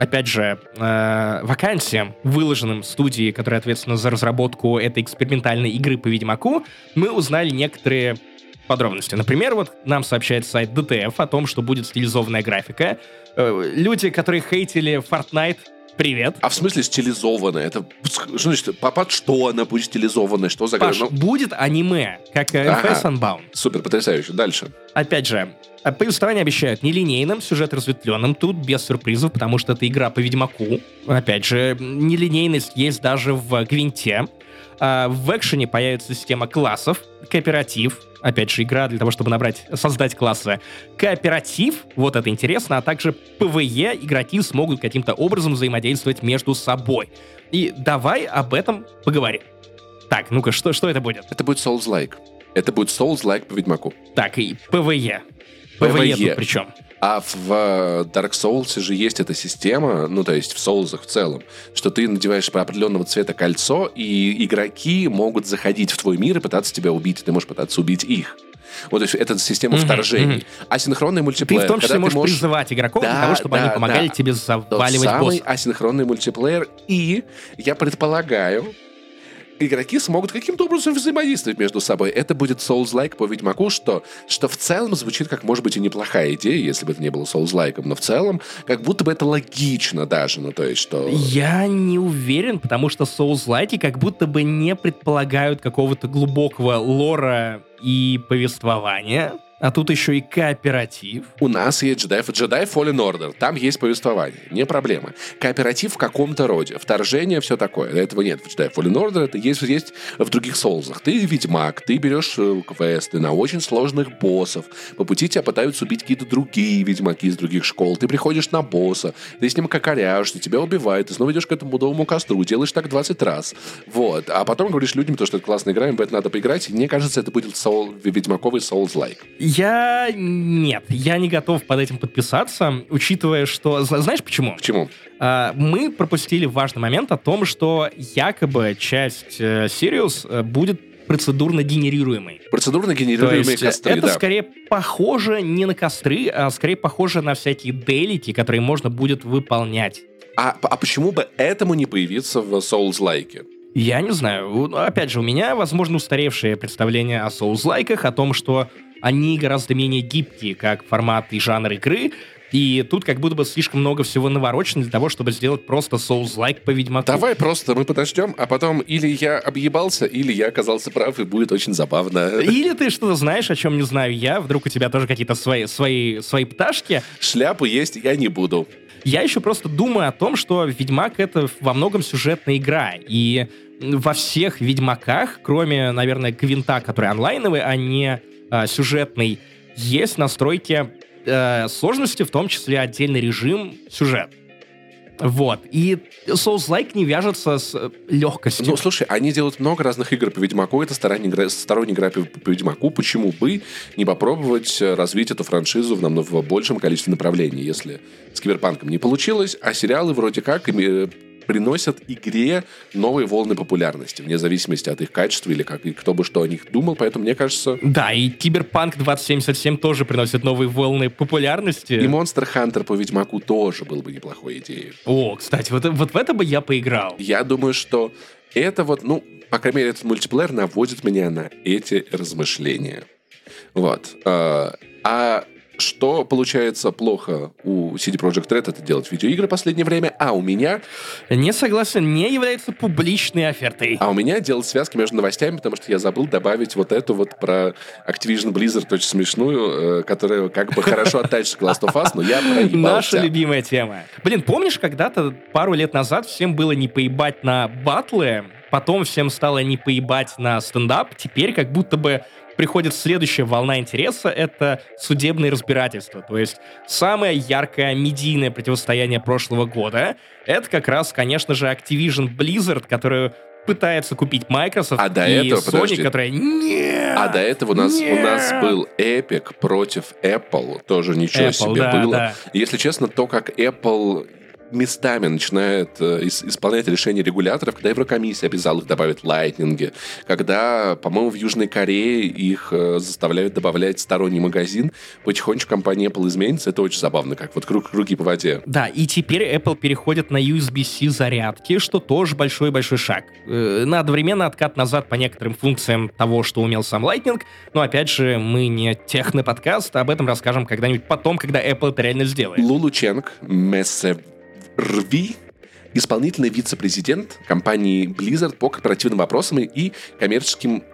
опять же, э, вакансиям, выложенным студии, которая ответственна за разработку этой экспериментальной игры по Ведьмаку, мы узнали некоторые подробности. Например, вот нам сообщает сайт DTF о том, что будет стилизованная графика. Э, люди, которые хейтили Fortnite, привет. А в смысле стилизованно? Это что значит, по- под что она будет стилизована? Что за Паш, Ну, будет аниме, как э, Ага. Unbound. Супер, потрясающе. Дальше. Опять же, а повествование обещают нелинейным, сюжет разветвленным, тут без сюрпризов, потому что это игра по Ведьмаку. Опять же, нелинейность есть даже в Гвинте. А, В экшене появится система классов, кооператив, опять же, игра для того, чтобы набрать, создать классы. Кооператив, вот это интересно, а также PvE, игроки смогут каким-то образом взаимодействовать между собой. И давай об этом поговорим. Так, ну-ка, что, что это будет? Это будет Souls-like. Это будет Souls-like по Ведьмаку. Так, и PvE. PvE PvE. тут при чем? А в э, Dark Souls же есть эта система, ну, то есть в Souls ах в целом, что ты надеваешь по определенного цвета кольцо, и игроки могут заходить в твой мир и пытаться тебя убить, ты можешь пытаться убить их. Вот, то есть это система Мгм, вторжений. мгм. Асинхронный Ты мультиплеер. в том числе ты можешь, призывать игроков для Да, того, чтобы да, они помогали да. тебе Тот заваливать самый босса. асинхронный мультиплеер. И я предполагаю, игроки смогут каким-то образом взаимодействовать между собой. Это будет Souls-like по Ведьмаку, что, что в целом звучит как, может быть, и неплохая идея, если бы это не было Souls-like, но в целом как будто бы это логично даже, ну то есть, что... Я не уверен, потому что Souls-like как будто бы не предполагают какого-то глубокого лора и повествования. А тут еще и кооператив. У нас есть Jedi, Jedi Fallen Order, там есть повествование, не проблема. Кооператив в каком-то роде, вторжение, все такое. Этого нет в Jedi Fallen Order, это есть, есть в других соузах. Ты ведьмак, ты берешь э, квесты на очень сложных боссов, по пути тебя пытаются убить какие-то другие ведьмаки из других школ, ты приходишь на босса, ты с ним кокоряешься, тебя убивают, ты снова идешь к этому будовому костру, делаешь так 20 раз. Вот. А потом говоришь людям, то, что это классная игра, им в это надо поиграть, и мне кажется, это будет соул, ведьмаковый Souls-like. Я... Нет, я не готов под этим подписаться, учитывая, что... Зна- Знаешь почему? Почему? А, мы пропустили важный момент о том, что якобы часть э, Sirius э, будет процедурно генерируемой. Процедурно генерируемые есть э, костры, это да. скорее похоже не на костры, а скорее похоже на всякие делики, которые можно будет выполнять. А, а почему бы этому не появиться в Souls-like? Я не знаю. Опять же, у меня, возможно, устаревшее представление о соус-лайках, о том, что они гораздо менее гибкие, как формат и жанр игры, и тут как будто бы слишком много всего наворочено для того, чтобы сделать просто соус-лайк по Ведьмаку. Давай просто мы подождем, а потом или я объебался, или я оказался прав, и будет очень забавно. Или ты что-то знаешь, о чем не знаю я, вдруг у тебя тоже какие-то свои, свои, свои пташки. Шляпу есть я не буду. Я еще просто думаю о том, что Ведьмак — это во многом сюжетная игра, и во всех Ведьмаках, кроме, наверное, Гвинта, который онлайновый, а не а, сюжетный, есть настройки э, сложности, в том числе отдельный режим, сюжет. Вот. И Souls-like не вяжется с э, легкостью. Ну, слушай, они делают много разных игр по Ведьмаку. Это сторонняя игра, сторонняя игра по, по Ведьмаку. Почему бы не попробовать э, развить эту франшизу в намного большем количестве направлений, если с Киберпанком не получилось, а сериалы вроде как э, приносят игре новые волны популярности, вне зависимости от их качества или как и кто бы что о них думал. Поэтому, мне кажется, Да, и Киберпанк 2077 тоже приносит новые волны популярности. и Monster Hunter по Ведьмаку тоже был бы неплохой идеей. О, кстати, вот, вот в это бы я поиграл. Я думаю, что это вот, ну, по крайней мере, этот мультиплеер наводит меня на эти размышления. Вот. А, а что получается плохо у CD Projekt Red, это делать видеоигры в последнее время, а у меня... Не согласен, не является публичной офертой. А у меня делать связки между новостями, потому что я забыл добавить вот эту вот про Activision Blizzard очень смешную, э, которая как бы хорошо оттачит Last of Us, но я. Наша любимая тема. Блин, помнишь, когда-то пару лет назад всем было не поебать на батлы, потом всем стало не поебать на стендап, теперь как будто бы приходит следующая волна интереса, это судебные разбирательства. То есть самое яркое медийное противостояние прошлого года, это как раз, конечно же, Activision Blizzard, которую пытается купить Microsoft А до и этого, Sony, подожди. которая нет, А до этого у нас, у нас нет». был Epic против Apple. Тоже ничего Apple, себе да, было. да. Если честно, то, как Apple местами начинает э, ис- исполнять решения регуляторов, когда Еврокомиссия обязала их добавить лайтнинги, когда, по-моему, в Южной Корее их э, заставляют добавлять сторонний магазин, потихонечку компания Apple изменится, это очень забавно, как вот круг, круги по воде. Да, и теперь Apple переходит на USB-C зарядки, что тоже большой-большой шаг. Э, На одновременно откат назад по некоторым функциям того, что умел сам Lightning, но опять же, мы не техно-подкаст, об этом расскажем когда-нибудь потом, когда Apple это реально сделает. Лулу Ченг Мессерви, исполнительный вице-президент компании Blizzard по корпоративным вопросам и коммерческим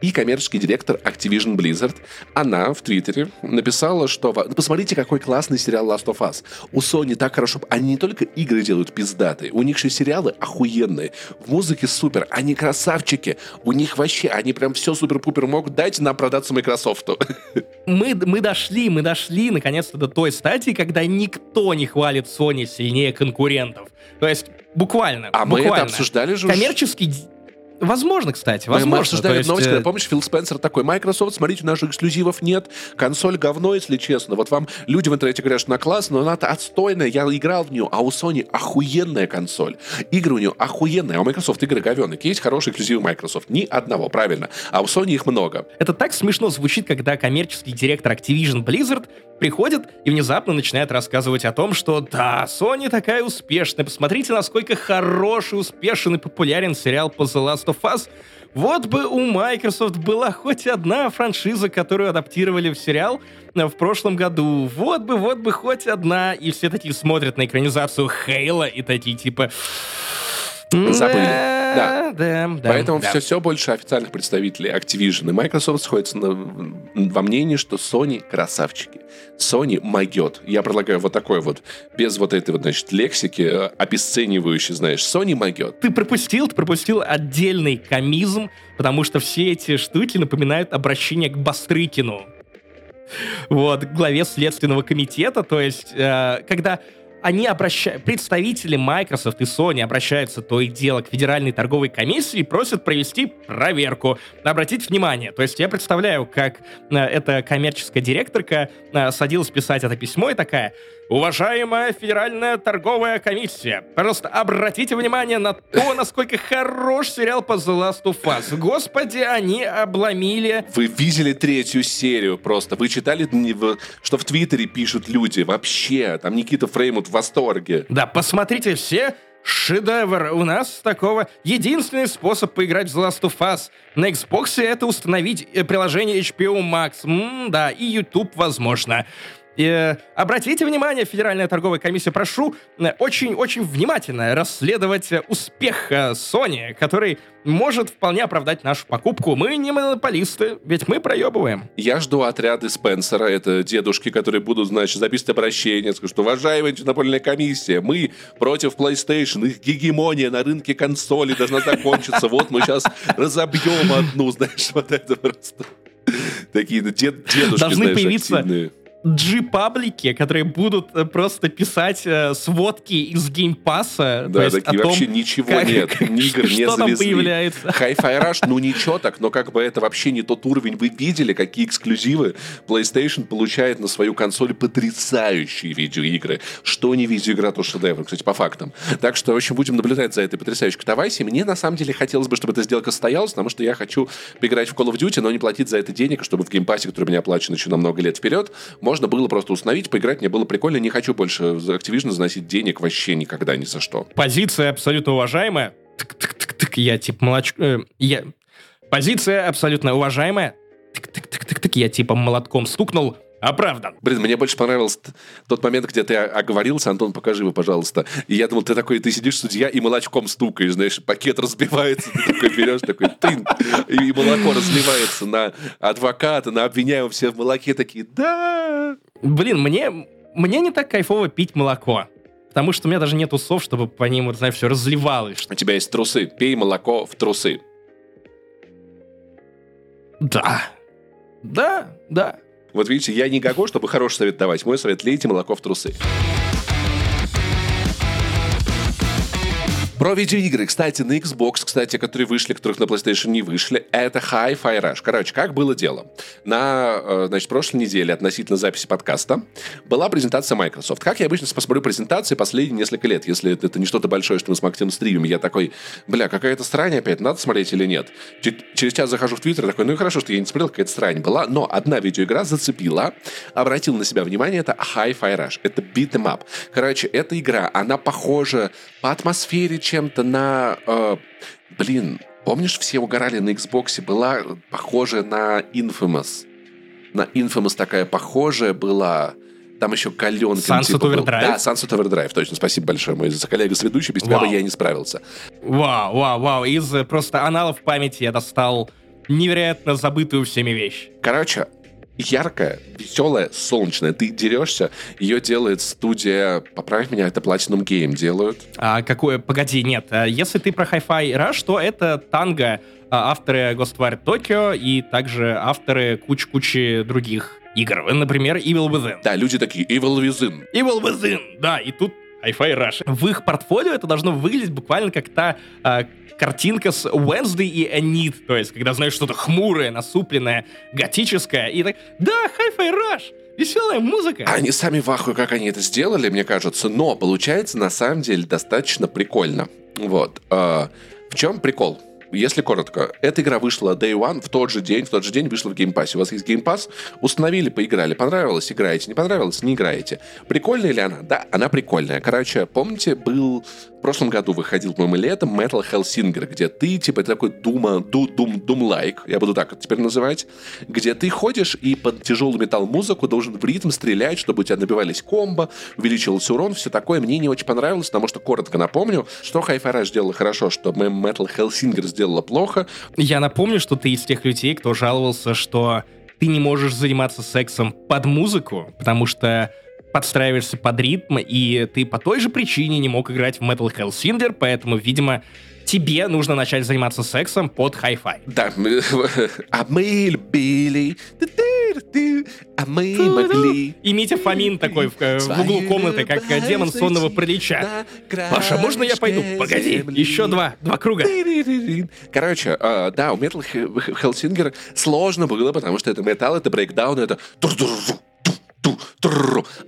и коммерческий директор Activision Blizzard, она в Твиттере написала, что «Ну, посмотрите, какой классный сериал Last of Us. У Sony так хорошо... Они не только игры делают пиздатые, у них еще сериалы охуенные. В музыке супер. Они красавчики. У них вообще... Они прям все супер-пупер могут. Дайте нам продаться Microsoft. Мы, мы дошли, мы дошли наконец-то до той стадии, когда никто не хвалит Sony сильнее конкурентов. То есть, буквально, А мы это буквально. обсуждали же. Коммерческий... Возможно, кстати, возможно. Мы обсуждали То есть, новость, э, когда, помнишь, Фил Спенсер такой, Microsoft, смотрите, наших эксклюзивов нет, консоль говно, если честно. Вот вам люди в интернете говорят, что она классная, но она-то отстойная, я играл в нее, а у Sony охуенная консоль. Игры у нее охуенные, а у Microsoft игры говенные. Есть хорошие эксклюзивы Microsoft? Ни одного, правильно. А у Sony их много. Это так смешно звучит, когда коммерческий директор Activision Blizzard приходит и внезапно начинает рассказывать о том, что да, Sony такая успешная, посмотрите, насколько хороший, успешен и популярен сериал по The Last of Us. Вот бы у Microsoft была хоть одна франшиза, которую адаптировали в сериал э, в прошлом году. Вот бы, вот бы хоть одна. И все такие смотрят на экранизацию Хейла и такие типа... Забыли. Да, да, да. Поэтому да. все, все больше официальных представителей Activision и Microsoft сходятся на- во мнении, что Sony красавчики. Sony могет. Я предлагаю вот такой вот, без вот этой вот, значит, лексики, э, обесценивающей, знаешь, Sony могет. ты пропустил, ты пропустил отдельный комизм, потому что все эти штуки напоминают обращение к Бастрыкину. Вот, главе Следственного комитета, то есть, э, когда они обращаются, представители Microsoft и Sony обращаются то и дело к Федеральной торговой комиссии и просят провести проверку. Обратите внимание, то есть я представляю, как э, эта коммерческая директорка э, садилась писать это письмо и такая, Уважаемая Федеральная торговая комиссия, пожалуйста, обратите внимание на то, насколько хорош сериал по The Last of Us. Господи, они обломили Вы видели третью серию просто. Вы читали, что в Твиттере пишут люди. Вообще, там Никита Фреймут в восторге. Да, посмотрите все. Шедевр. У нас такого единственный способ поиграть в The Last of Us. На Xbox это установить э, приложение HBO Max. М, да, и YouTube, возможно. Э, обратите внимание, Федеральная торговая комиссия, прошу э, очень-очень внимательно расследовать э, успех Sony, который может вполне оправдать нашу покупку. Мы не монополисты, ведь мы проебываем. Я жду отряды Спенсера, это дедушки, которые будут, значит, записывать обращение, скажут, что, уважаемая антимонопольная комиссия, мы против PlayStation, их гегемония на рынке консолей должна закончиться, вот мы сейчас разобьем одну, знаешь, вот это просто. Такие ну, дед, дедушки, Должны знаешь, появиться активные. G-паблики, которые будут э, просто писать э, сводки из Game Pass а. Да, то есть такие о том, вообще ничего как- нет, ни игр не что там завезли. появляется. Hi-Fi Rush, ну ничего так, но как бы это вообще не тот уровень. Вы видели, какие эксклюзивы PlayStation получает на свою консоль потрясающие видеоигры. Что не видеоигра, то шедевр, кстати, по фактам. Так что, в общем, будем наблюдать за этой потрясающей катавасией. Мне, на самом деле, хотелось бы, чтобы эта сделка состоялась, потому что я хочу поиграть в Call of Duty, но не платить за это денег, чтобы в Game Pass е, который у меня оплачен еще на много лет вперед, можно было просто установить, поиграть, мне было прикольно. Не хочу больше за Activision заносить денег вообще никогда, ни за что. Позиция абсолютно уважаемая. Тык-тык-тык-тык, я типа молоч... э, я... Позиция абсолютно уважаемая. Тык-тык-тык-тык-тык, я типа молотком стукнул. Оправдан. Блин, мне больше понравился тот момент, где ты оговорился, Антон, покажи его, пожалуйста. И я думал, ты такой, ты сидишь судья и молочком стукаешь, знаешь, пакет разбивается, ты такой берешь, такой тын, и молоко разливается на адвоката, на обвиняемого, все в молоке такие, да. Блин, мне, мне не так кайфово пить молоко. Потому что у меня даже нет усов, чтобы по ним, вот, знаешь, все разливалось. У тебя есть трусы, пей молоко в трусы. Да. Да, да. Вот видите, я не Гаго, чтобы хороший совет давать. Мой совет – лейте молоко в трусы. Про видеоигры, кстати, на Xbox, кстати, которые вышли, которых на PlayStation не вышли, это Hi-Fi Rush. Короче, как было дело? На, э, значит, прошлой неделе относительно записи подкаста была презентация Microsoft. Как я обычно посмотрю презентации последние несколько лет, если это, это не что-то большое, что мы с Максимом стримим, я такой, бля, какая-то срань опять, надо смотреть или нет? Через час захожу в Твиттер, такой, ну и хорошо, что я не смотрел, какая-то срань была, но одна видеоигра зацепила, обратил на себя внимание, это Hi-Fi Rush, это Beat 'em Up. Короче, эта игра, она похожа по атмосфере чем-то на... э, блин, помнишь, все угорали на Xbox, была похожая на Infamous. На Infamous такая похожая была... Там еще каленка. Sunset Overdrive? Да, Sunset Overdrive, точно. Спасибо большое, мой коллега с ведущий. Без тебя бы Вау. я не справился. Вау, вау, вау. Из э, просто аналов памяти я достал невероятно забытую всеми вещь. Короче, яркая, веселая, солнечная. Ты дерешься, ее делает студия, поправь меня, это Platinum Game делают. А какое... Погоди, нет. а Если ты про Hi-Fi Rush, то это Танго, а, авторы Ghostwire Tokyo и также авторы кучи-кучи других игр. Например, Evil Within. Да, люди такие, Evil Within. Evil Within, да, и тут Hi-Fi Rush. В их портфолио это должно выглядеть буквально как та а, картинка с Wednesday и Enid, то есть, когда, знаешь, что-то хмурое, насупленное, готическое, и так, да, Hi-Fi Rush, веселая музыка. Они сами в ахуе, как они это сделали, мне кажется, но получается на самом деле достаточно прикольно. Вот. А, в чем прикол? Если коротко, эта игра вышла Day One в тот же день, в тот же день вышла в Game Pass. У вас есть Game Pass, установили, поиграли, понравилось, играете, не понравилось, не играете. Прикольная ли она? Да, она прикольная. Короче, помните, был в прошлом году выходил, по-моему, летом Metal Hellsinger, где ты, типа, это такой дума, ду, дум, дум-лайк, я буду так это теперь называть, где ты ходишь и под тяжелый металл музыку должен в ритм стрелять, чтобы у тебя набивались комбо, увеличивался урон, все такое. Мне не очень понравилось, потому что, коротко напомню, что Hi-Fi Rush сделала хорошо, что Metal Hellsinger сделала плохо. Я напомню, что ты из тех людей, кто жаловался, что ты не можешь заниматься сексом под музыку, потому что подстраиваешься под ритм, и ты по той же причине не мог играть в Metal Hellsinger, поэтому, видимо, тебе нужно начать заниматься сексом под хай-фай. Да, мы- а мы любили, а мы могли. И Митя Фомин такой в, э, в углу комнаты, как э, демон сонного паралича. Паша, можно я пойду? Погоди, еще два, два круга. Короче, э, да, у Metal He- Hellsinger сложно было, потому что это металл, это брейкдаун, это...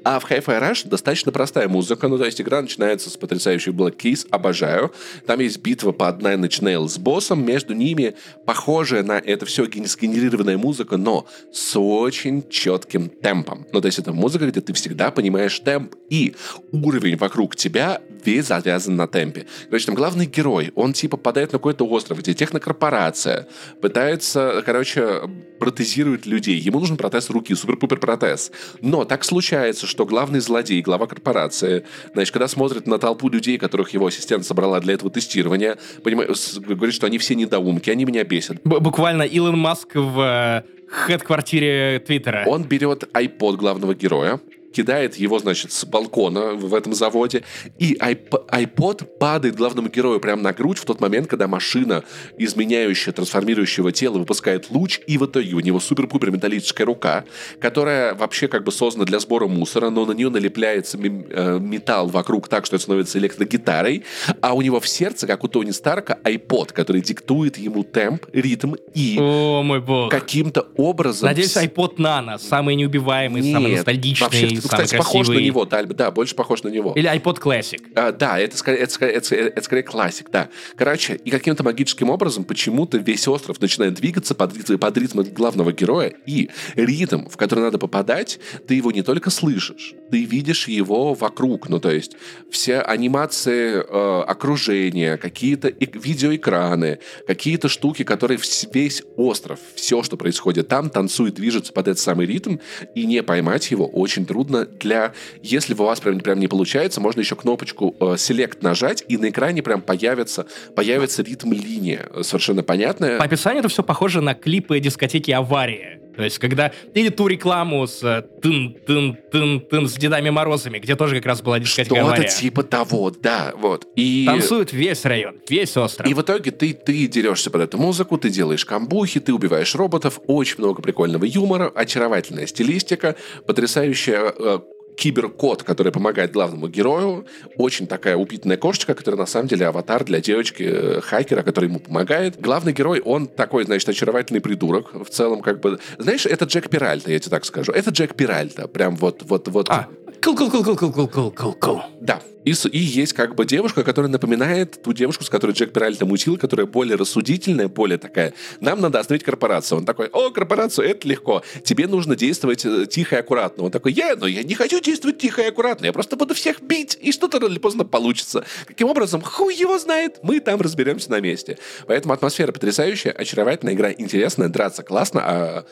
А в Hi-Fi Rush достаточно простая музыка. Ну, то есть игра начинается с потрясающей Black Keys, обожаю. Там есть битва по Nine Inch с боссом. Между ними похожая на это все ген- сгенерированная музыка, но с очень четким темпом. Ну, то есть это музыка, где ты всегда понимаешь темп, и уровень вокруг тебя весь завязан на темпе. Короче, там главный герой, он типа попадает на какой-то остров, где технокорпорация пытается, короче, протезировать людей. Ему нужен протез руки, супер-пупер протез. Но так случается, что главный злодей, глава корпорации, значит, когда смотрит на толпу людей, которых его ассистент собрала для этого тестирования, понимаю, говорит, что они все недоумки, они меня бесят. Б- буквально Илон Маск в э, хед-квартире Твиттера. Он берет iPod главного героя, кидает его, значит, с балкона в этом заводе, и iP- iPod падает главному герою прямо на грудь в тот момент, когда машина, изменяющая, трансформирующего тело, выпускает луч, и в итоге у него супер-пупер металлическая рука, которая вообще как бы создана для сбора мусора, но на нее налепляется э, металл вокруг так, что это становится электрогитарой, а у него в сердце, как у Тони Старка, iPod, который диктует ему темп, ритм и О, мой бог. каким-то образом... Надеюсь, iPod Nano, самый неубиваемый, самый Нет, ностальгичный, вообще, Ну, самый кстати, похож на красивый. него, да, да, больше похож на него. Или iPod Classic. А, да, это скорее, это, скорее, это, это скорее классик, да. Короче, и каким-то магическим образом почему-то весь остров начинает двигаться под, ритм- под ритм главного героя, и ритм, в который надо попадать, ты его не только слышишь, ты видишь его вокруг. Ну, то есть все анимации э, окружения, какие-то видеоэкраны, какие-то штуки, которые весь остров, все, что происходит там, танцует, движется под этот самый ритм, и не поймать его очень трудно для... Если у вас прям, прям не получается, можно еще кнопочку э, Select нажать, и на экране прям появится, появится ритм-линия э, совершенно понятная. По описанию это все похоже на клипы дискотеки «Авария». То есть, когда... Или ту рекламу с э, тын-тын-тын-тын с Дедами Морозами, где тоже как раз была дискотека Что-то типа того, да, вот. И... Танцует весь район, весь остров. И в итоге ты, ты дерешься под эту музыку, ты делаешь камбухи, ты убиваешь роботов, очень много прикольного юмора, очаровательная стилистика, потрясающая э, киберкот, который помогает главному герою, очень такая упитанная кошечка, которая на самом деле аватар для девочки-хакера, который ему помогает. Главный герой, он такой, значит, очаровательный придурок. В целом, как бы... Знаешь, это Джек Пиральта, я тебе так скажу. Это Джек Пиральта. Прям вот, вот, вот. А, cool-cool-cool-cool-cool-cool-cool-cool. Да. И, и есть как бы девушка, которая напоминает ту девушку, с которой Джейк Перальта мутил, которая более рассудительная, более такая. Нам надо остановить корпорацию. Он такой, о, корпорацию, это легко. Тебе нужно действовать э, тихо и аккуратно. Он такой, я, но я не хочу действовать тихо и аккуратно. Я просто буду всех бить, и что-то рано или поздно получится. Каким образом? Хуй его знает. Мы там разберемся на месте. Поэтому атмосфера потрясающая, очаровательная игра, интересная, драться классно, а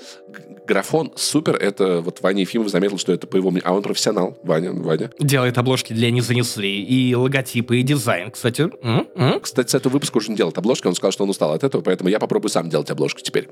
графон супер. Это вот Ваня Ефимов заметил, что это по его... мнению- А он профессионал, Ваня, Ваня. Делает обложки для «Не занесли», и логотипы, и дизайн, кстати. М. Кстати, с этого выпуска уже не делает обложки, он сказал, что он устал от этого, поэтому я попробую сам делать обложки теперь.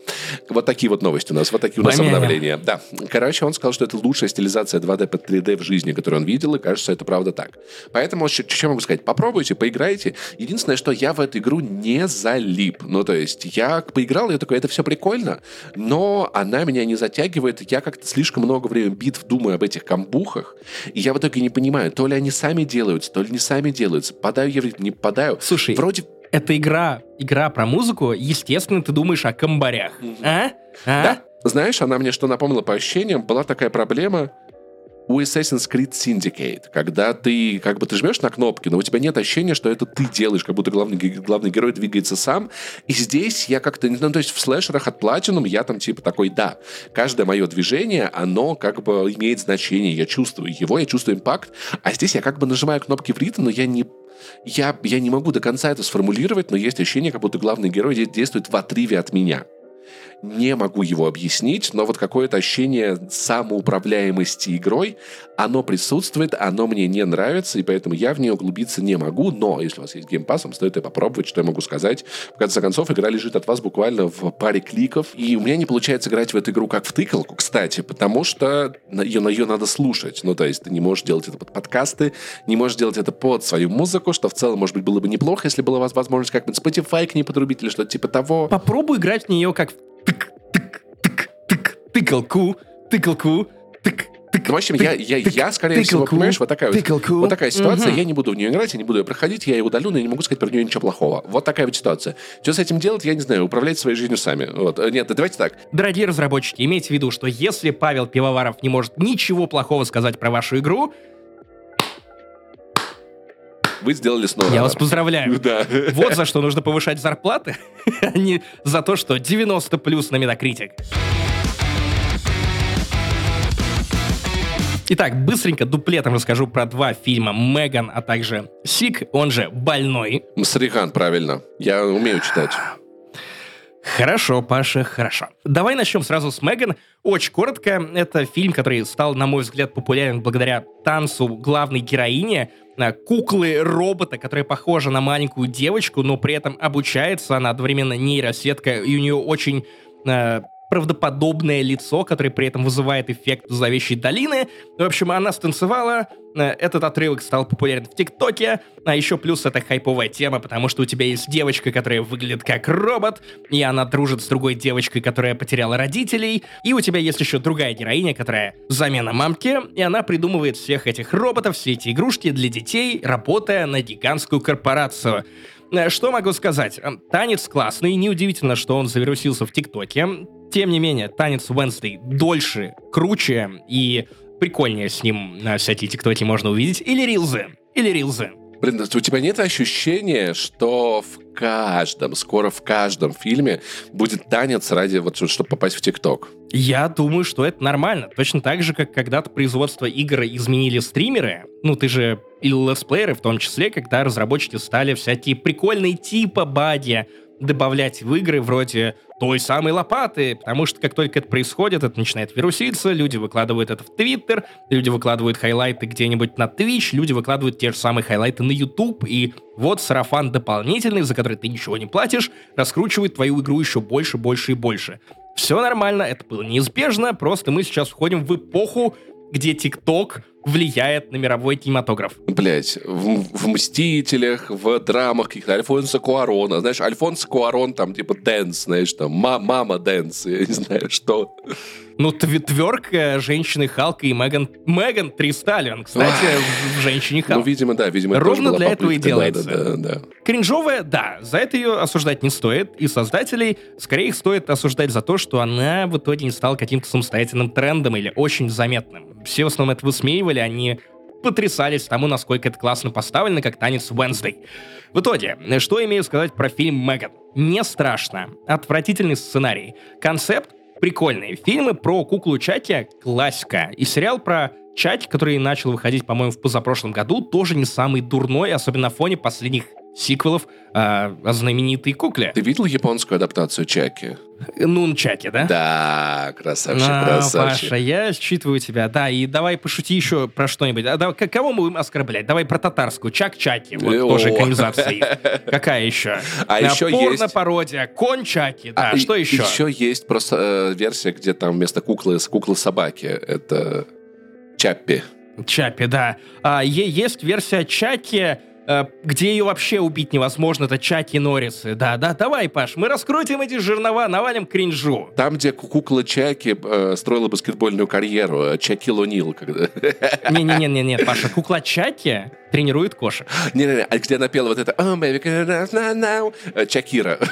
Вот такие вот новости у нас, вот такие у нас Помянем. обновления. Да. Короче, он сказал, что это лучшая стилизация 2D под 3D в жизни, которую он видел, и кажется, это правда так. Поэтому, что, что могу сказать? Попробуйте, поиграйте. Единственное, что я в эту игру не залип. Ну, то есть, я поиграл, я такой, это все прикольно, но она меня не затягивает, я как-то слишком много времени битв думаю об этих камбухах, и я в итоге не понимаю, то ли они сами делаются, то ли не сами делаются. Попадаю я не попадаю. Слушай, Вроде это игра, игра про музыку, естественно, ты думаешь о комбарях. А? А? Да. Знаешь, она мне что напомнила по ощущениям, была такая проблема у Assassin's Creed Syndicate, когда ты как бы ты жмешь на кнопки, но у тебя нет ощущения, что это ты делаешь, как будто главный, главный герой двигается сам. И здесь я как-то, не знаю, то есть в слэшерах от Platinum я там типа такой, да, каждое мое движение, оно как бы имеет значение, я чувствую его, я чувствую импакт, а здесь я как бы нажимаю кнопки в ритм, но я не я, я не могу до конца это сформулировать, но есть ощущение, как будто главный герой де- действует в отрыве от меня не могу его объяснить, но вот какое-то ощущение самоуправляемости игрой, оно присутствует, оно мне не нравится, и поэтому я в нее углубиться не могу, но если у вас есть геймпас, вам стоит ее попробовать, что я могу сказать. В конце концов, игра лежит от вас буквально в паре кликов, и у меня не получается играть в эту игру как в тыкалку, кстати, потому что ее, на ее надо слушать. Ну, то есть ты не можешь делать это под подкасты, не можешь делать это под свою музыку, что в целом, может быть, было бы неплохо, если была у вас возможность как-нибудь Spotify к ней подрубить или что-то типа того. Попробуй играть в нее как в тык-тык-тык-тык, тыкалку, тыкалку, тык Ну, в общем, я, я, я, скорее всего, тыкалку, понимаешь, вот такая, вот, тыкалку. вот такая ситуация, Мгм. я не буду в нее играть, я не буду ее проходить, я ее удалю, но я не могу сказать про нее ничего плохого. Вот такая вот ситуация. Что с этим делать, я не знаю, управлять своей жизнью сами. Вот. Э, Нет, давайте так. Дорогие разработчики, имейте в виду, что если Павел Пивоваров не может ничего плохого сказать про вашу игру, Вы сделали снова. я вас поздравляю. Да. Вот за что нужно повышать зарплаты, а не за то, что 90 плюс на Metacritic. Итак, быстренько дуплетом расскажу про два фильма «Меган», а также «Сик», он же «Больной». Сарикан, правильно. Я умею читать. Хорошо, Паша, хорошо. Давай начнем сразу с Меган. Очень коротко, это фильм, который стал, на мой взгляд, популярен благодаря танцу главной героини, куклы-робота, которая похожа на маленькую девочку, но при этом обучается она одновременно нейросетка, и у нее очень э, правдоподобное лицо, которое при этом вызывает эффект зловещей долины. В общем, она станцевала, э, этот отрывок стал популярен в ТикТоке, а еще плюс это хайповая тема, потому что у тебя есть девочка, которая выглядит как робот, и она дружит с другой девочкой, которая потеряла родителей, и у тебя есть еще другая героиня, которая замена мамки, и она придумывает всех этих роботов, все эти игрушки для детей, работая на гигантскую корпорацию. Э, Что могу сказать? Э, Танец классный, неудивительно, что он завирусился в ТикТоке. Тем не менее, танец Wednesday дольше, круче и прикольнее с ним на всякие тиктоки можно увидеть. Или рилзы. Или рилзы. Блин, у тебя нет ощущения, что в каждом, скоро в каждом фильме будет танец ради вот, чтобы попасть в ТикТок? Я думаю, что это нормально. Точно так же, как когда-то производство игр изменили стримеры. Ну, ты же и летсплееры в том числе, когда разработчики стали всякие прикольные типа бади добавлять в игры вроде той самой лопаты, потому что как только это происходит, это начинает вируситься, люди выкладывают это в Твиттер, люди выкладывают хайлайты где-нибудь на Twitch, люди выкладывают те же самые хайлайты на YouTube, и вот сарафан дополнительный, за который ты ничего не платишь, раскручивает твою игру еще больше, больше и больше. Все нормально, это было неизбежно, просто мы сейчас входим в эпоху, где ТикТок влияет на мировой кинематограф. Блять, в, в «Мстителях», в драмах каких-то Альфонсо Куарона. Знаешь, Альфонсо Куарон там типа dance, знаешь, там мама dance, я не знаю, что. Ну, тверка женщины Халка и Меган... Меган Тристалион, кстати, в, «Женщине Халка». Ну, видимо, да, видимо, Ровно для этого и делается. Да, да, да. Кринжовая, да, за это ее осуждать не стоит, и создателей скорее их стоит осуждать за то, что она в итоге не стала каким-то самостоятельным трендом или очень заметным. Все в основном это высмеивали, они потрясались тому, насколько это классно поставлено, как танец Wednesday. В итоге, что имею сказать про фильм «Меган»? Не страшно. Отвратительный сценарий. Концепт прикольные. Фильмы про куклу Чаки — классика. И сериал про Чаки, который начал выходить, по-моему, в позапрошлом году, тоже не самый дурной, особенно на фоне последних сиквелов э, о знаменитой кукле. Ты видел японскую адаптацию Чаки? Нунчаки, да? Да, красавчик, а, красавчик. Паша, я считываю тебя. Да, и давай пошути еще про что-нибудь. А, да, кого мы будем оскорблять? Давай про татарскую. Чак-Чаки. Вот О. тоже экранизация. Какая еще? А еще есть... Порно-пародия. Кончаки. Да, А, что и- еще? Еще есть просто э, версия, где там вместо куклы с куклы собаки. Это Чаппи. Чапи, да. А, есть версия Чаки, э, где ее вообще убить невозможно. Это Чаки Норрисы. Да, да, давай, Паш, мы раскрутим эти жернова, навалим кринжу. Там, где ку- кукла Чаки э, строила баскетбольную карьеру, э, Чаки Лонил. Когда... Не-не-не-не, Паша, кукла Чаки тренирует кошек. Не-не-не, а где она пела вот это «Oh, baby, now, now?» Э, Чакира.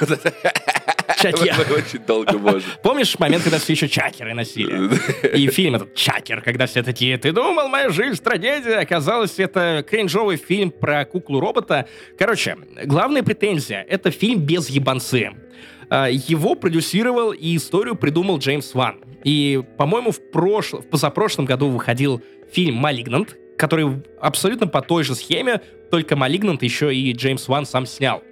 Очень долго можем. Помнишь момент, когда все еще чакеры носили? И фильм этот «Чакер», когда все такие «Ты думал, моя жизнь трагедия?» Оказалось, это кринжовый фильм про куклу-робота. Короче, главная претензия — это фильм без ебанцы. А, Его продюсировал и историю придумал Джеймс Ван. И, по-моему, в, прошлом, в позапрошлом году выходил фильм «Малигнант», который абсолютно по той же схеме, только «Малигнант» еще и Джеймс Ван сам снял.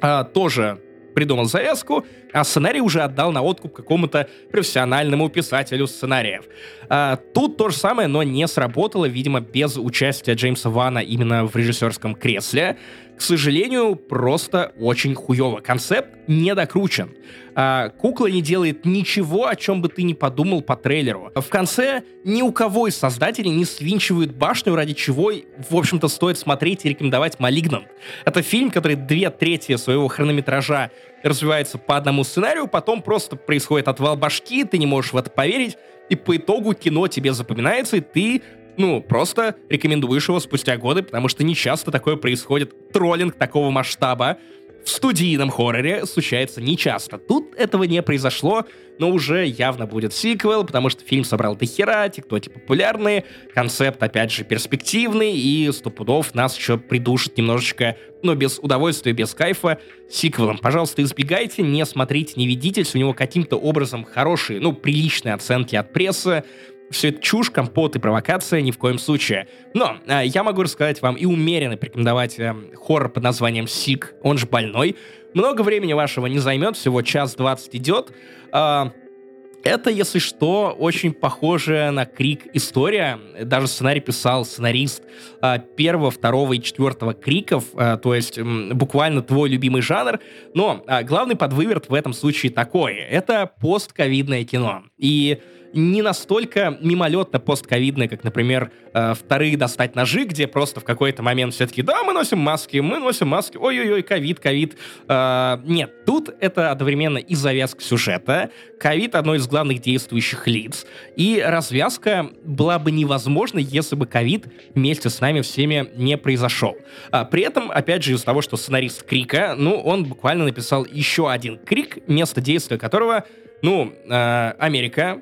А, тоже придумал завязку, а сценарий уже отдал на откуп какому-то профессиональному писателю сценариев. А, тут то же самое, но не сработало, видимо, без участия Джеймса Вана именно в режиссерском кресле. К сожалению, просто очень хуево. Концепт не докручен. А, кукла не делает ничего, о чем бы ты ни подумал по трейлеру. В конце ни у кого из создателей не свинчивают башню, ради чего, в общем-то, стоит смотреть и рекомендовать «Малигнант». Это фильм, который две трети своего хронометража развивается по одному сценарию, потом просто происходит отвал башки, ты не можешь в это поверить, и по итогу кино тебе запоминается, и ты ну, просто рекомендуешь его спустя годы, потому что не часто такое происходит. Троллинг такого масштаба в студийном хорроре случается нечасто. Тут этого не произошло, но уже явно будет сиквел, потому что фильм собрал до хера, тиктоки популярные, концепт, опять же, перспективный, и сто нас еще придушит немножечко, но без удовольствия, без кайфа, сиквелом. Пожалуйста, избегайте, не смотрите, не ведитесь, у него каким-то образом хорошие, ну, приличные оценки от прессы, все это чушь, компот и провокация ни в коем случае. Но э, я могу рассказать вам и умеренно порекомендовать э, хоррор под названием «Сик», он же «Больной». Много времени вашего не займет, всего час двадцать идет. Э, это, если что, очень похоже на Крик история. Даже сценарий писал сценарист э, первого, второго и четвертого Криков, э, то есть м, буквально твой любимый жанр. Но э, главный подвыверт в этом случае такой. Это постковидное кино. И не настолько мимолетно постковидные, как, например, э, вторые достать ножи, где просто в какой-то момент все таки да, мы носим маски, мы носим маски, ой-ой-ой, ковид, ковид. Э, нет, тут это одновременно и завязка сюжета, ковид одно из главных действующих лиц, и развязка была бы невозможна, если бы ковид вместе с нами всеми не произошел. А, при этом, опять же, из-за того, что сценарист Крика, ну, он буквально написал еще один Крик, место действия которого, ну, э, Америка,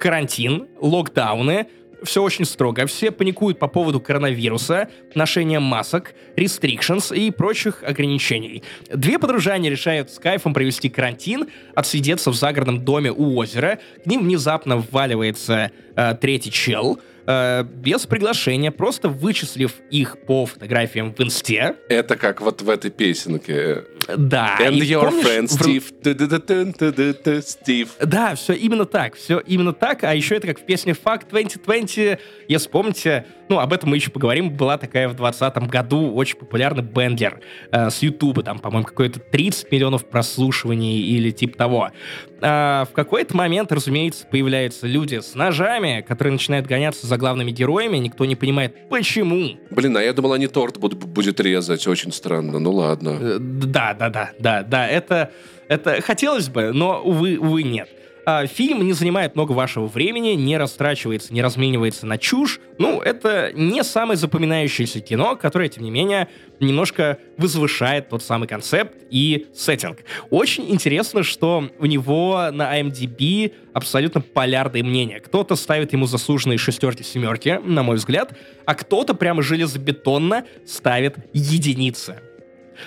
карантин, локдауны, все очень строго. Все паникуют по поводу коронавируса, ношения масок, restrictions и прочих ограничений. Две подружания решают с кайфом провести карантин, отсидеться в загородном доме у озера. К ним внезапно вваливается э, третий чел — э, без приглашения, просто вычислив их по фотографиям в инсте. Это как вот в этой песенке. Да. And и your помнишь, friend Steve. Steve. Да, все именно так, все именно так, а еще это как в песне Fuck 2020, если помните, ну, об этом мы еще поговорим, была такая в 2020 году очень популярный бендлер э, с Ютуба, там, по-моему, какое-то 30 миллионов прослушиваний или типа того. А, в какой-то момент, разумеется, появляются люди с ножами, которые начинают гоняться за главными героями, никто не понимает, почему. Блин, а я думал, они торт буд- будет резать. Очень странно. Ну ладно. Э, Да, да, да, да, да, это, это хотелось бы, но, увы, увы, нет. А, Фильм не занимает много вашего времени, не растрачивается, не разменивается на чушь. Ну, это не самое запоминающееся кино, которое, тем не менее, немножко возвышает тот самый концепт и сеттинг. Очень интересно, что у него на IMDb абсолютно полярные мнения. Кто-то ставит ему заслуженные шестерки-семерки, на мой взгляд, а кто-то прямо железобетонно ставит единицы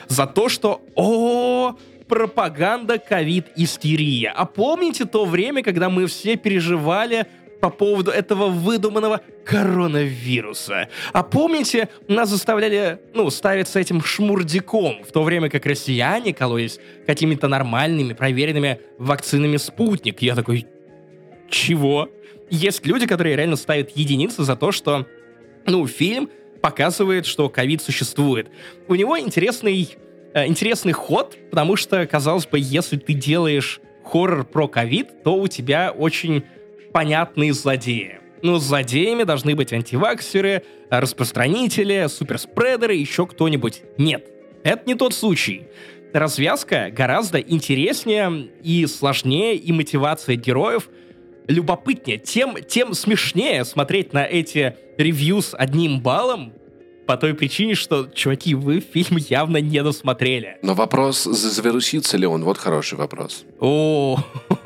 за то, что о пропаганда ковид-истерия. А помните то время, когда мы все переживали по поводу этого выдуманного коронавируса. А помните, нас заставляли, ну, ставиться этим шмурдиком, в то время как россияне кололись какими-то нормальными, проверенными вакцинами «Спутник». Я такой, чего? Есть люди, которые реально ставят единицы за то, что, ну, фильм показывает, что ковид существует. У него интересный, интересный ход, потому что, казалось бы, если ты делаешь хоррор про ковид, то у тебя очень понятные злодеи. Ну, злодеями должны быть антиваксеры, э, распространители, суперспредеры, еще кто-нибудь. Нет, это не тот случай. Развязка гораздо интереснее и сложнее, и мотивация героев любопытнее, тем, тем смешнее смотреть на эти ревью с одним баллом, по той причине, что, чуваки, вы фильм явно не досмотрели. Но вопрос, за- завирусится ли он? Вот хороший вопрос. О,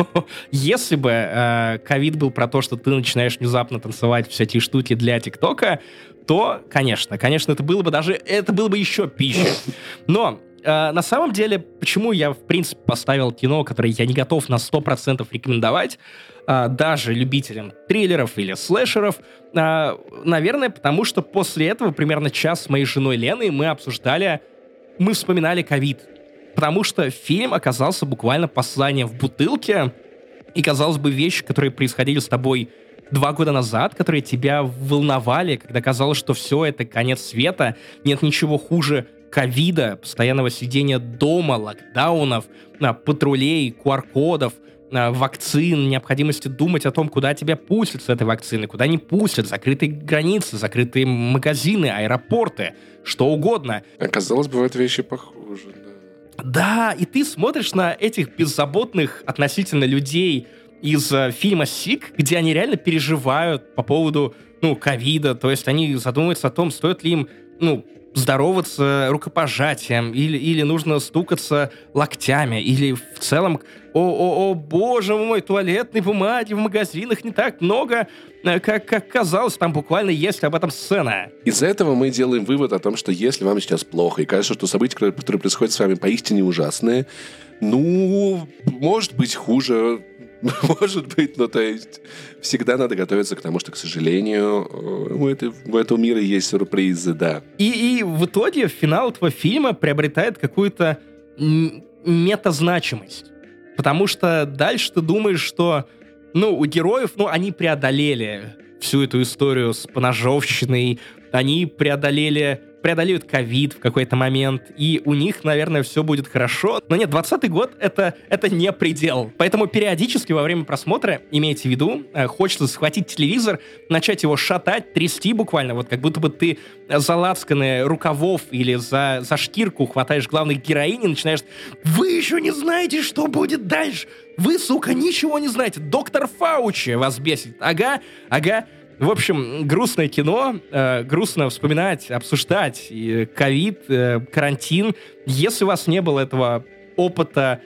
если бы э, ковид был про то, что ты начинаешь внезапно танцевать всякие штуки для ТикТока, то, конечно, конечно, это было бы даже, это было бы еще пища. Но э, на самом деле, почему я, в принципе, поставил кино, которое я не готов на 100% рекомендовать, э, даже любителям триллеров или слэшеров, э, наверное, потому что после этого примерно час с моей женой Леной мы обсуждали, мы вспоминали ковид. Потому что фильм оказался буквально посланием в бутылке, и, казалось бы, вещи, которые происходили с тобой два года назад, которые тебя волновали, когда казалось, что все это конец света, нет ничего хуже ковида, постоянного сидения дома, локдаунов, а, патрулей, QR-кодов, а, вакцин, необходимости думать о том, куда тебя пустят с этой вакцины, куда не пустят, закрытые границы, закрытые магазины, аэропорты, что угодно. Оказалось, бывают вещи похуже. да. Да, и ты смотришь на этих беззаботных относительно людей из э, фильма «Сик», где они реально переживают по поводу, ну, ковида, то есть они задумываются о том, стоит ли им, ну, здороваться рукопожатием, или, или нужно стукаться локтями, или в целом, о, о, о, боже мой, туалетной бумаги в магазинах не так много, э, как, как казалось, там буквально есть об этом сцена. Из-за этого мы делаем вывод о том, что если вам сейчас плохо, и кажется, что события, которые происходят с вами, поистине ужасные, ну, может быть хуже, может быть, ну, то есть, всегда надо готовиться к тому, что, к сожалению, э, у, этой, у этого мира есть сюрпризы, да. И, и в итоге финал этого фильма приобретает какую-то метазначимость. Потому что дальше ты думаешь, что, ну, у героев, ну, они преодолели всю эту историю с поножовщиной, они преодолели, преодолеют ковид в какой-то момент, и у них, наверное, все будет хорошо. Но нет, 20 год это, это не предел. Поэтому периодически во время просмотра, имейте в виду, э, хочется схватить телевизор, начать его шатать, трясти буквально, вот как будто бы ты за лацканы рукавов или за, за шкирку хватаешь главных героинь и начинаешь «Вы еще не знаете, что будет дальше! Вы, сука, ничего не знаете! Доктор Фаучи вас бесит! Ага, ага!» В общем, грустное кино, э, грустно вспоминать, обсуждать ковид, э, карантин. Если у вас не было этого опыта,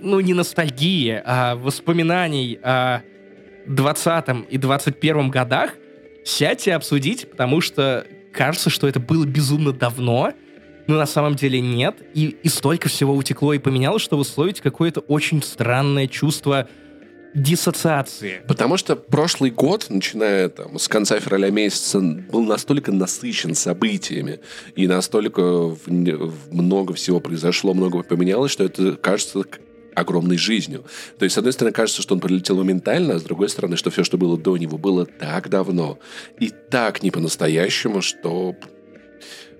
ну, не ностальгии, а воспоминаний о 20 и 21 годах, сядьте обсудить, потому что кажется, что это было безумно давно, но на самом деле нет, и, и столько всего утекло и поменялось, что вы словите какое-то очень странное чувство диссоциации. Потому что прошлый год, начиная там, с конца февраля месяца, был настолько насыщен событиями, и настолько в, в много всего произошло, много поменялось, что это кажется огромной жизнью. То есть, с одной стороны, кажется, что он прилетел моментально, а с другой стороны, что все, что было до него, было так давно и так не по-настоящему, что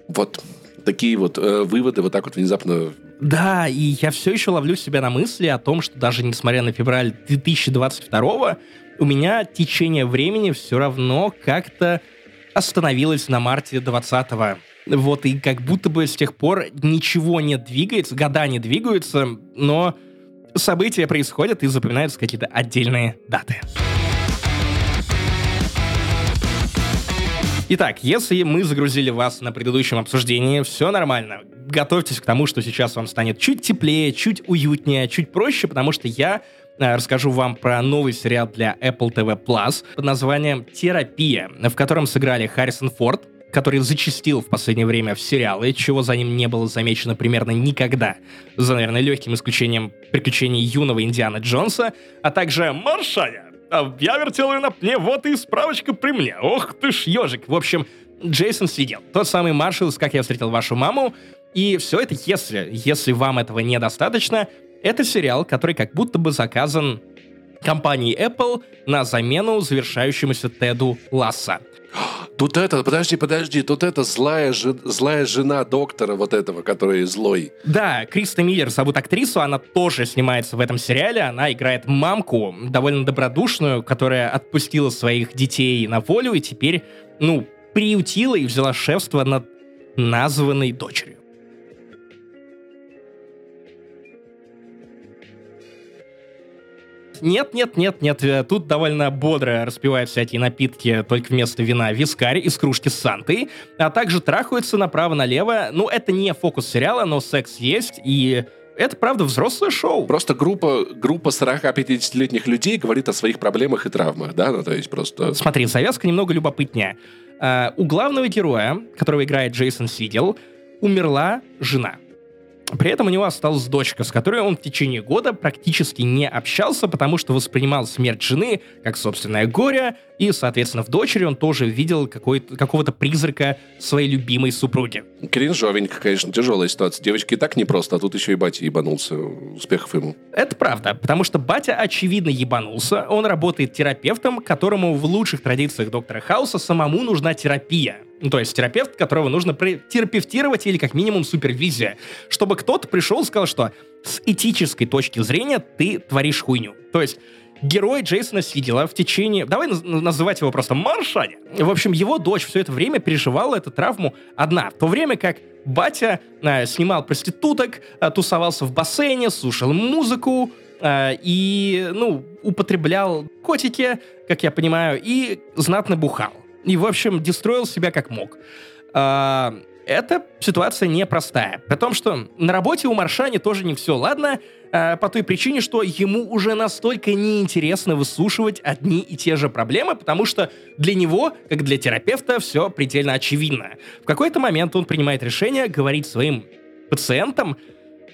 вот такие вот э, выводы вот так вот внезапно... Да, и я все еще ловлю себя на мысли о том, что даже несмотря на февраль 2022 у меня течение времени все равно как-то остановилось на марте 20 -го. Вот, и как будто бы с тех пор ничего не двигается, года не двигаются, но события происходят и запоминаются какие-то отдельные даты. Итак, если мы загрузили вас на предыдущем обсуждении, все нормально. Готовьтесь к тому, что сейчас вам станет чуть теплее, чуть уютнее, чуть проще, потому что я э, расскажу вам про новый сериал для Apple TV Plus под названием «Терапия», в котором сыграли Харрисон Форд, который зачастил в последнее время в сериалы, чего за ним не было замечено примерно никогда, за, наверное, легким исключением приключений юного Индиана Джонса, а также Маршая, а я вертел ее на пне, вот и справочка при мне. Ох ты ж ежик. В общем, Джейсон сидел. Тот самый Маршал «Как я встретил вашу маму». И все это, если, если вам этого недостаточно, это сериал, который как будто бы заказан компанией Apple на замену завершающемуся Теду Ласса. Тут это, подожди, подожди, тут это злая, жи, злая жена доктора вот этого, который злой. Да, Криста Миллер зовут актрису, она тоже снимается в этом сериале, она играет мамку, довольно добродушную, которая отпустила своих детей на волю и теперь, ну, приютила и взяла шефство над названной дочерью. Нет, нет, нет, нет. Э, тут довольно бодро распивают всякие напитки, только вместо вина вискарь из кружки с Сантой, а также трахаются направо-налево. Ну, это не фокус сериала, но секс есть, и это, правда, взрослое шоу. Просто группа, группа 40-50-летних людей говорит о своих проблемах и травмах, да? Ну, то есть просто... Смотри, завязка немного любопытнее. Uh, у главного героя, которого играет Джейсон Сидел, умерла жена. При этом у него осталась дочка, с которой он в течение года практически не общался, потому что воспринимал смерть жены как собственное горе, и, соответственно, в дочери он тоже видел какого-то призрака своей любимой супруги. Кринжовенько, конечно, тяжелая ситуация. Девочки и так непросто, а тут еще и батя ебанулся. Успехов ему. Это правда, потому что батя очевидно ебанулся. Он работает терапевтом, которому в лучших традициях доктора Хауса самому нужна терапия. Ну, то есть терапевт, которого нужно терапевтировать или как минимум супервизия, чтобы кто-то пришел и сказал, что с этической точки зрения ты творишь хуйню. То есть герой Джейсона Сидела в течение... Давай называть его просто Маршаня. В общем, его дочь все это время переживала эту травму одна. В то время как батя э, снимал проституток, э, тусовался в бассейне, слушал музыку, э, и, ну, употреблял котики, как я понимаю, и знатно бухал. И, в общем, дестроил себя как мог. А, эта ситуация непростая. При том, что на работе у Маршани тоже не все ладно, а, по той причине, что ему уже настолько неинтересно выслушивать одни и те же проблемы, потому что для него, как для терапевта, все предельно очевидно. В какой-то момент он принимает решение говорить своим пациентам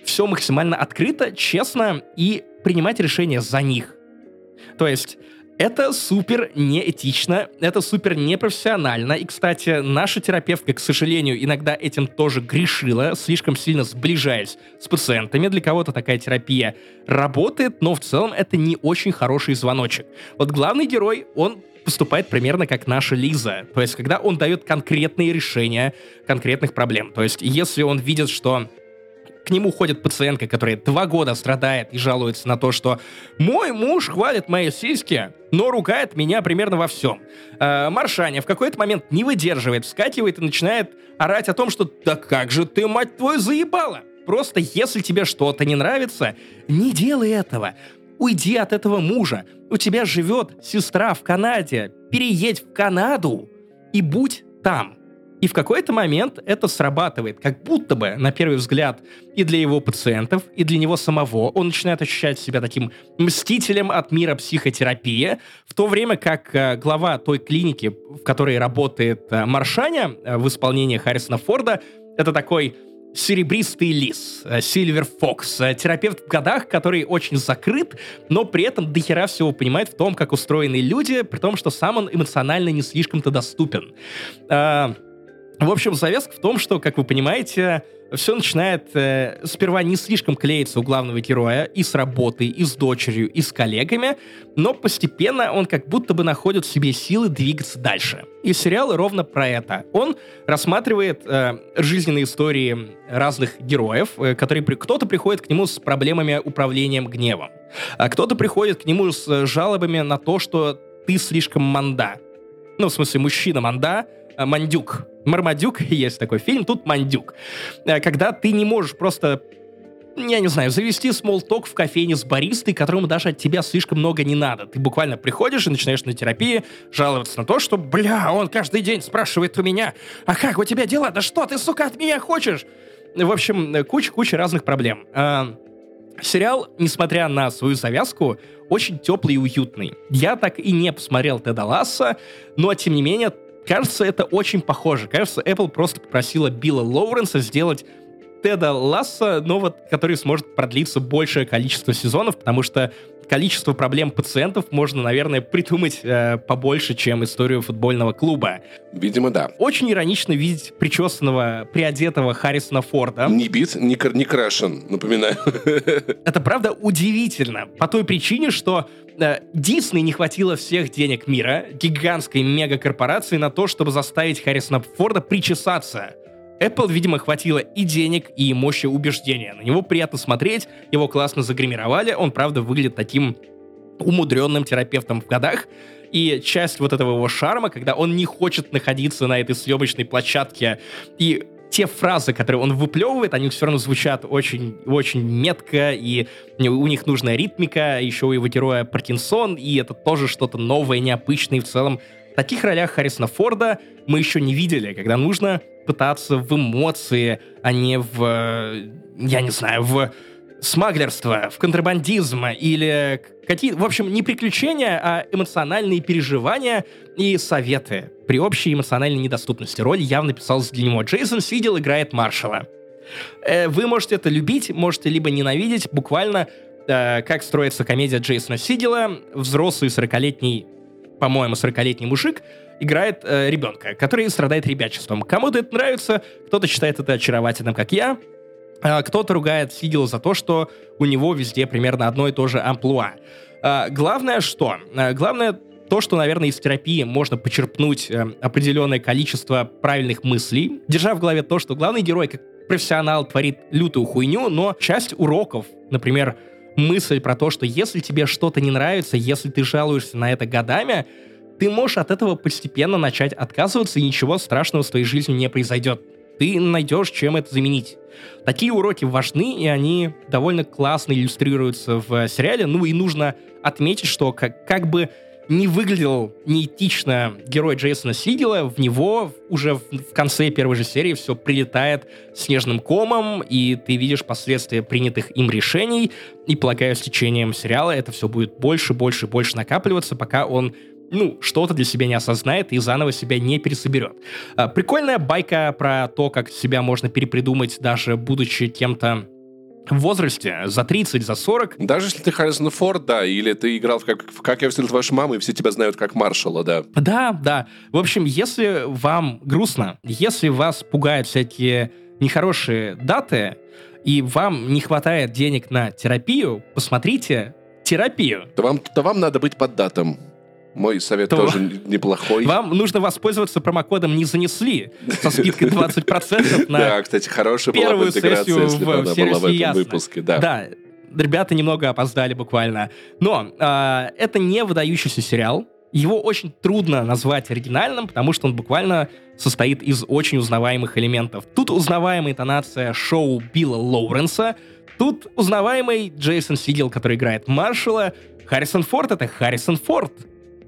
все максимально открыто, честно и принимать решения за них. То есть это супер неэтично, это супер непрофессионально. И, кстати, наша терапевтка, к сожалению, иногда этим тоже грешила, слишком сильно сближаясь с пациентами. Для кого-то такая терапия работает, но в целом это не очень хороший звоночек. Вот главный герой, он поступает примерно как наша Лиза. То есть, когда он дает конкретные решения конкретных проблем. То есть, если он видит, что к нему ходит пациентка, которая два года страдает и жалуется на то, что «мой муж хвалит мои сиськи, но ругает меня примерно во всем». Э, Маршаня в какой-то момент не выдерживает, вскакивает и начинает орать о том, что «да как же ты, мать твою, заебала!» Просто если тебе что-то не нравится, не делай этого. Уйди от этого мужа. У тебя живет сестра в Канаде. Переедь в Канаду и будь там. И в какой-то момент это срабатывает, как будто бы, на первый взгляд, и для его пациентов, и для него самого. Он начинает ощущать себя таким мстителем от мира психотерапии, в то время как э, глава той клиники, в которой работает э, Маршаня э, в исполнении Харрисона Форда, это такой серебристый лис, Сильвер Фокс, терапевт в годах, который очень закрыт, но при этом дохера всего понимает в том, как устроены люди, при том, что сам он эмоционально не слишком-то доступен. В общем, завязка в том, что, как вы понимаете, все начинает э, сперва не слишком клеиться у главного героя и с работой, и с дочерью, и с коллегами, но постепенно он как будто бы находит в себе силы двигаться дальше. И сериал ровно про это. Он рассматривает э, жизненные истории разных героев, э, которые при... кто-то приходит к нему с проблемами управлением гневом, а кто-то приходит к нему с жалобами на то, что ты слишком манда. Ну, в смысле, мужчина манда, мандюк Мармадюк, есть такой фильм, тут Мандюк. Э, когда ты не можешь просто я не знаю, завести смолток в кофейне с баристой, которому даже от тебя слишком много не надо. Ты буквально приходишь и начинаешь на терапии жаловаться на то, что, бля, он каждый день спрашивает у меня, а как у тебя дела? Да что ты, сука, от меня хочешь? В общем, куча-куча разных проблем. А, сериал, несмотря на свою завязку, очень теплый и уютный. Я так и не посмотрел Теда Ласса, но, тем не менее, Кажется, это очень похоже. Кажется, Apple просто попросила Билла Лоуренса сделать Теда Ласса, но вот, который сможет продлиться большее количество сезонов, потому что количество проблем пациентов можно, наверное, придумать э, побольше, чем историю футбольного клуба. Видимо, да. Очень иронично видеть причесанного, приодетого Харрисона Форда. Не бит, не, кр- не крашен, напоминаю. Это правда удивительно. По той причине, что э, Дисней не хватило всех денег мира, гигантской мегакорпорации, на то, чтобы заставить Харрисона Форда причесаться. Apple, видимо, хватило и денег, и мощи убеждения. На него приятно смотреть, его классно загримировали, он, правда, выглядит таким умудренным терапевтом в годах, и часть вот этого его шарма, когда он не хочет находиться на этой съемочной площадке, и те фразы, которые он выплевывает, они все равно звучат очень, очень метко, и у них нужная ритмика, еще у его героя Паркинсон, и это тоже что-то новое, необычное, в целом в таких ролях Харрисона Форда мы еще не видели, когда нужно пытаться в эмоции, а не в, я не знаю, в смаглерство, в контрабандизм или какие... В общем, не приключения, а эмоциональные переживания и советы при общей эмоциональной недоступности. Роль явно писалась для него. Джейсон Сидел играет маршала. Э, вы можете это любить, можете либо ненавидеть. Буквально, э, как строится комедия Джейсона Сидела. Взрослый 40-летний, по-моему, 40-летний мужик играет э, ребенка, который страдает ребячеством. Кому-то это нравится, кто-то считает это очаровательным, как я, а кто-то ругает Сигела за то, что у него везде примерно одно и то же амплуа. А, главное что? А, главное то, что, наверное, из терапии можно почерпнуть э, определенное количество правильных мыслей, держа в голове то, что главный герой, как профессионал, творит лютую хуйню, но часть уроков, например, мысль про то, что если тебе что-то не нравится, если ты жалуешься на это годами, ты можешь от этого постепенно начать отказываться, и ничего страшного с твоей жизнью не произойдет. Ты найдешь, чем это заменить. Такие уроки важны, и они довольно классно иллюстрируются в сериале. Ну и нужно отметить, что как, как бы не выглядел неэтично герой Джейсона Сигела, в него уже в, в конце первой же серии все прилетает снежным комом, и ты видишь последствия принятых им решений, и, полагаю, с течением сериала это все будет больше, больше, больше накапливаться, пока он ну, что-то для себя не осознает и заново себя не пересоберет. А, прикольная байка про то, как себя можно перепридумать, даже будучи кем-то в возрасте, за 30, за 40. Даже если ты Харрисон Форд, да, или ты играл в «Как, в как я встретил вашу маму», и все тебя знают как маршала, да. Да, да. В общем, если вам грустно, если вас пугают всякие нехорошие даты, и вам не хватает денег на терапию, посмотрите терапию. То вам, то вам надо быть под датом. Мой совет то тоже неплохой. Вам нужно воспользоваться промокодом «Не занесли» со скидкой 20% на Да, кстати, хорошая была бы если бы она была в этом выпуске. Да. да, ребята немного опоздали буквально. Но э, это не выдающийся сериал. Его очень трудно назвать оригинальным, потому что он буквально состоит из очень узнаваемых элементов. Тут узнаваемая интонация шоу Билла Лоуренса, тут узнаваемый Джейсон Сигел, который играет Маршала, Харрисон Форд — это Харрисон Форд.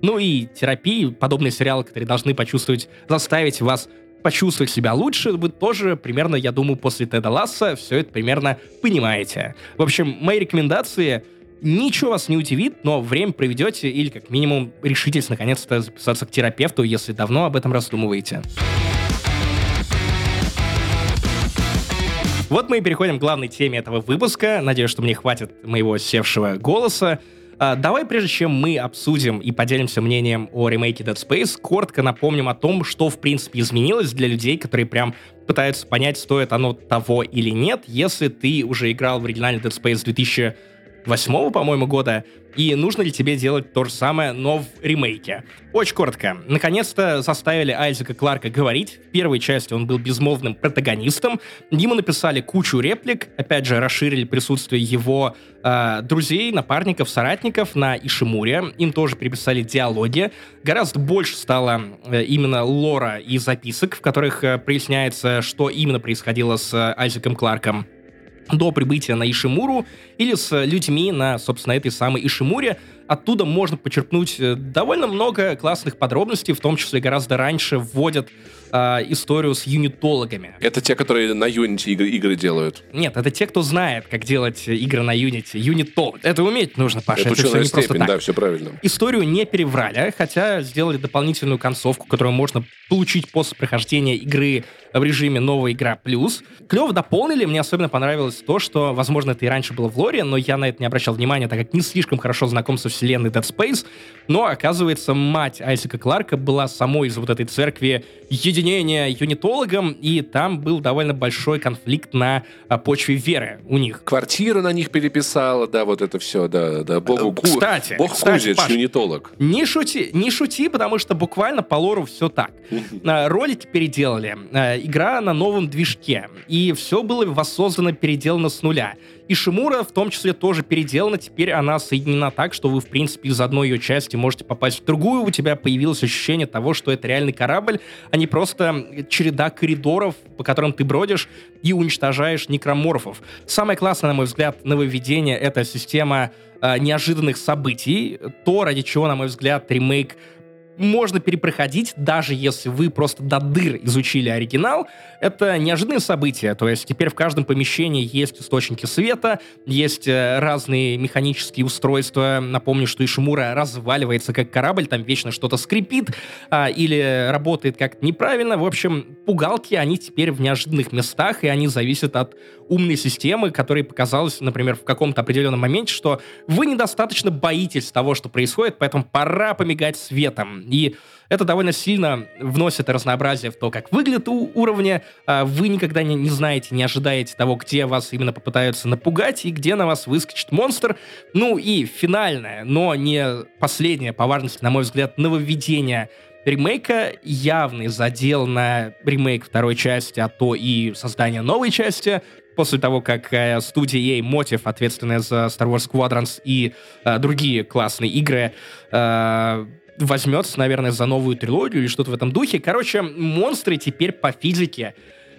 Ну и терапии, подобные сериалы, которые должны почувствовать, заставить вас почувствовать себя лучше, вы тоже примерно, я думаю, после Теда Ласса все это примерно понимаете. В общем, мои рекомендации ничего вас не удивит, но время проведете или как минимум решитесь наконец-то записаться к терапевту, если давно об этом раздумываете. Вот мы и переходим к главной теме этого выпуска. Надеюсь, что мне хватит моего севшего голоса. А, давай, прежде чем мы обсудим и поделимся мнением о ремейке Dead Space, коротко напомним о том, что, в принципе, изменилось для людей, которые прям пытаются понять, стоит оно того или нет, если ты уже играл в оригинальный Dead Space 2000 восьмого, по-моему, года, и нужно ли тебе делать то же самое, но в ремейке. Очень коротко. Наконец-то заставили Айзека Кларка говорить. В первой части он был безмолвным протагонистом. Ему написали кучу реплик. Опять же, расширили присутствие его э, друзей, напарников, соратников на Ишимуре. Им тоже переписали диалоги. Гораздо больше стало э, именно лора и записок, в которых э, проясняется, что именно происходило с э, Айзеком Кларком до прибытия на Ишимуру или с людьми на, собственно, этой самой Ишимуре. Оттуда можно почерпнуть э, довольно много классных подробностей, в том числе гораздо раньше вводят э, историю с юнитологами. Это те, которые на Unity игры, игры делают? Нет, это те, кто знает, как делать игры на Unity. Юнитолог. Это уметь нужно, Паша. Это, это все не степень, просто так. да, все правильно. Историю не переврали, хотя сделали дополнительную концовку, которую можно получить после прохождения игры в режиме «Новая игра плюс». Клево дополнили, мне особенно понравилось то, что, возможно, это и раньше было в лоре, но я на это не обращал внимания, так как не слишком хорошо знаком со вселенной Dead Space, но, оказывается, мать Айсика Кларка была самой из вот этой церкви единения юнитологом, и там был довольно большой конфликт на а, почве веры у них. Квартира на них переписала, да, вот это все, да, да. Богу, Э, Кстати, Бог кстати, Кузич, Паш, юнитолог. Не шути, не шути, потому что буквально по лору все так. А, Ролики переделали, а, игра на новом движке, и все было воссоздано, переделано с нуля. И Шимура в том числе тоже переделана, теперь она соединена так, что вы, в принципе, из одной ее части можете попасть в другую, у тебя появилось ощущение того, что это реальный корабль, а не просто череда коридоров, по которым ты бродишь и уничтожаешь некроморфов. Самое классное, на мой взгляд, нововведение — это система э, неожиданных событий, то, ради чего, на мой взгляд, ремейк можно перепроходить, даже если вы просто до дыр изучили оригинал. Это неожиданные события, то есть теперь в каждом помещении есть источники света, есть э, разные механические устройства. Напомню, что Ишимура разваливается как корабль, там вечно что-то скрипит а, или работает как-то неправильно. В общем, пугалки, они теперь в неожиданных местах, и они зависят от умной системы, которой показалось, например, в каком-то определенном моменте, что вы недостаточно боитесь того, что происходит, поэтому пора помигать светом. И это довольно сильно вносит разнообразие в то, как выглядит у уровня. А Вы никогда не, не знаете, не ожидаете того, где вас именно попытаются напугать и где на вас выскочит монстр. Ну и финальное, но не последнее по важности, на мой взгляд, нововведение ремейка явный задел на ремейк второй части, а то и создание новой части. После того, как э, студия EA Motive, ответственная за Star Wars Squadrons и э, другие классные игры, э, возьмется, наверное, за новую трилогию или что-то в этом духе. Короче, монстры теперь по физике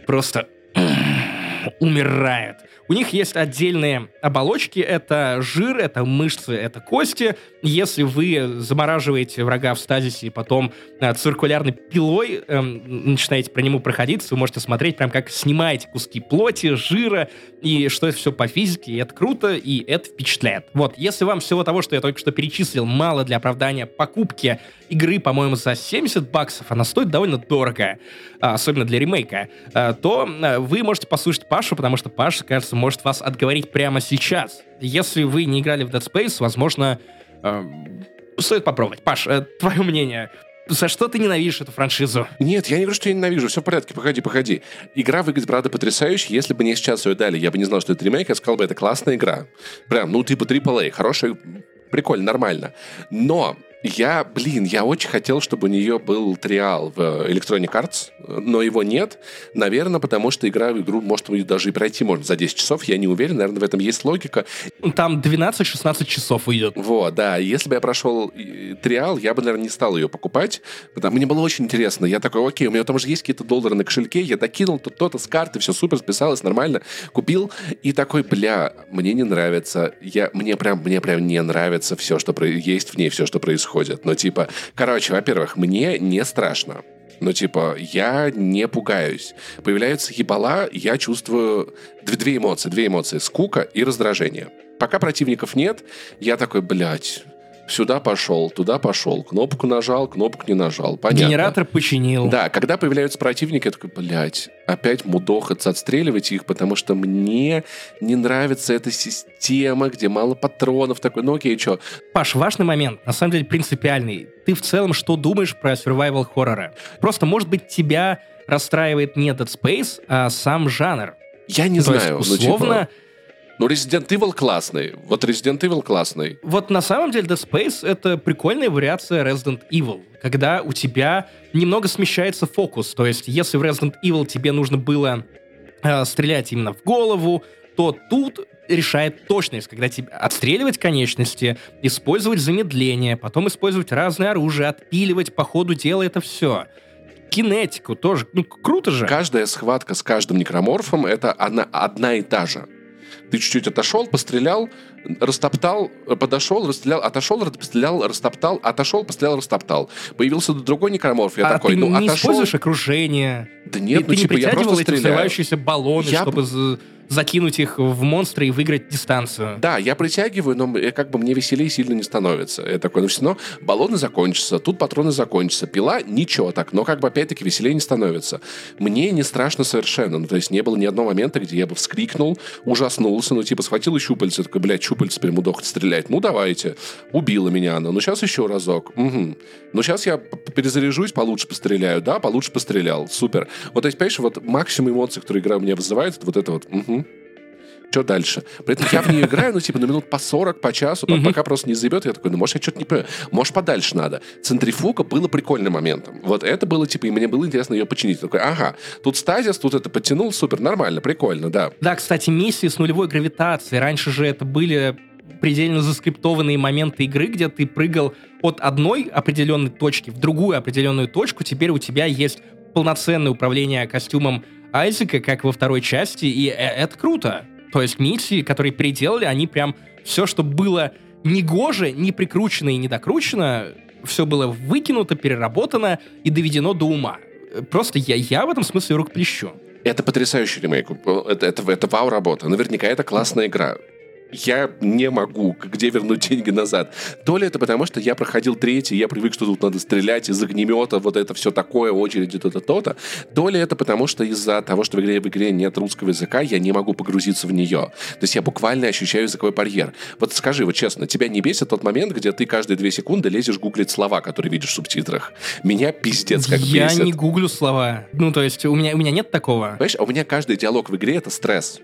просто умирают. У них есть отдельные оболочки, это жир, это мышцы, это кости. Если вы замораживаете врага в стазисе и потом э, циркулярной пилой э, начинаете про нему проходиться, вы можете смотреть прям как снимаете куски плоти, жира, и что это все по физике, и это круто, и это впечатляет. Вот, если вам всего того, что я только что перечислил, мало для оправдания покупки игры, по-моему, за 70 баксов, она стоит довольно дорого, а, особенно для ремейка, а, то а, вы можете послушать Пашу, потому что Паша, кажется, может вас отговорить прямо сейчас. Если вы не играли в Dead Space, возможно, э, стоит попробовать. Паш, э, твое мнение. За что ты ненавидишь эту франшизу? Нет, я не говорю, что я ненавижу. Все в порядке, погоди, погоди. Игра выглядит, правда, потрясающе. Если бы мне сейчас ее дали, я бы не знал, что это ремейк, я сказал бы, это классная игра. Прям, ну, типа AAA, хорошая, прикольно, нормально. Но я, блин, я очень хотел, чтобы у нее был триал в Electronic Arts, но его нет. Наверное, потому что игра в игру, может, даже и пройти можно за 10 часов. Я не уверен, наверное, в этом есть логика. Там 12-16 часов уйдет. Вот, да. Если бы я прошел э, триал, я бы, наверное, не стал ее покупать. Потому мне было очень интересно. Я такой, окей, у меня там же есть какие-то доллары на кошельке, я докинул то то-то с карты, все супер, списалось нормально, купил. И такой, бля, мне не нравится. Я, мне прям, мне прям не нравится все, что есть в ней, все, что происходит. Ну, типа, короче, во-первых, мне не страшно. Ну, типа, я не пугаюсь. Появляется ебала, я чувствую две эмоции. Две эмоции. Скука и раздражение. Пока противников нет, я такой, блядь, сюда пошел, туда пошел, кнопку нажал, кнопку не нажал. Понятно. Генератор починил. Да, когда появляются противники, я такой, блядь, опять мудохаться, отстреливать их, потому что мне не нравится эта система, где мало патронов. Такой, ну окей, что? Паш, важный момент, на самом деле принципиальный. Ты в целом что думаешь про survival хоррора? Просто, может быть, тебя расстраивает не Dead Space, а сам жанр. Я не То знаю. есть, ну, типа, условно, Ну, Resident Evil классный. Вот Resident Evil классный. Вот на самом деле Dead Space — это прикольная вариация Resident Evil, когда у тебя немного смещается фокус. То есть, если в Resident Evil тебе нужно было э, стрелять именно в голову, то тут решает точность, когда тебе отстреливать конечности, использовать замедление, потом использовать разное оружие, отпиливать по ходу дела это все. Кинетику тоже. Ну, круто же. Каждая схватка с каждым некроморфом — это одна, одна и та же. Ты чуть-чуть отошел, пострелял, растоптал, подошел, расстрелял, отошел, пострелял, растоптал, отошел, пострелял, растоптал. Появился другой некроморф, я а такой, ты ну, не отошел... используешь окружение. Да нет, ты, ну, ты типа, не я просто стреляю. баллоны, Я чтобы закинуть их в монстра и выиграть дистанцию. Да, я притягиваю, но э, как бы мне веселее сильно не становится. Я такой, ну все равно баллоны закончатся, тут патроны закончатся. Пила ничего так, но как бы опять-таки веселее не становится. Мне не страшно совершенно. Ну, то есть не было ни одного момента, где я бы вскрикнул, ужаснулся, ну типа схватил щупальце, такой, блядь, щупальце теперь мудохать стрелять. Ну давайте. Убила меня она. Ну сейчас еще разок. Угу. Ну сейчас я перезаряжусь, получше постреляю. Да, получше пострелял. Супер. Вот, то есть, понимаешь, вот максимум эмоций, которые игра у меня вызывает, это вот это вот. Угу. Что дальше? При этом я в нее играю, ну, типа, на минут по 40, по часу, Мгм. пока просто не заебет. Я такой, ну, может, я что-то не понимаю. Может, подальше надо. Центрифуга было прикольным моментом. Вот это было, типа, и мне было интересно ее починить. Я такой, ага, тут стазис, тут это подтянул, супер, нормально, прикольно, да. Да, кстати, миссии с нулевой гравитацией. Раньше же это были предельно заскриптованные моменты игры, где ты прыгал от одной определенной точки в другую определенную точку. Теперь у тебя есть полноценное управление костюмом Айзека, как во второй части, и э- это круто. То есть миссии, которые переделали, они прям все, что было негоже, не прикручено и не докручено, все было выкинуто, переработано и доведено до ума. Просто я, я в этом смысле рукоплещу. Это потрясающий ремейк. Это, это, это вау-работа. Наверняка это классная игра. Я не могу, где вернуть деньги назад. То ли это потому, что я проходил третий, я привык, что тут надо стрелять из огнемета, вот это все такое, очереди, то-то, то-то. То ли это потому, что из-за того, что в игре, в игре нет русского языка, я не могу погрузиться в нее. То есть я буквально ощущаю языковой барьер. Вот скажи, вот честно, тебя не бесит тот момент, где ты каждые две секунды лезешь гуглить слова, которые видишь в субтитрах? Меня пиздец как я бесит. не гуглю слова. Ну, то есть у меня, у меня нет такого. Понимаешь, а у меня каждый диалог в игре — это стресс.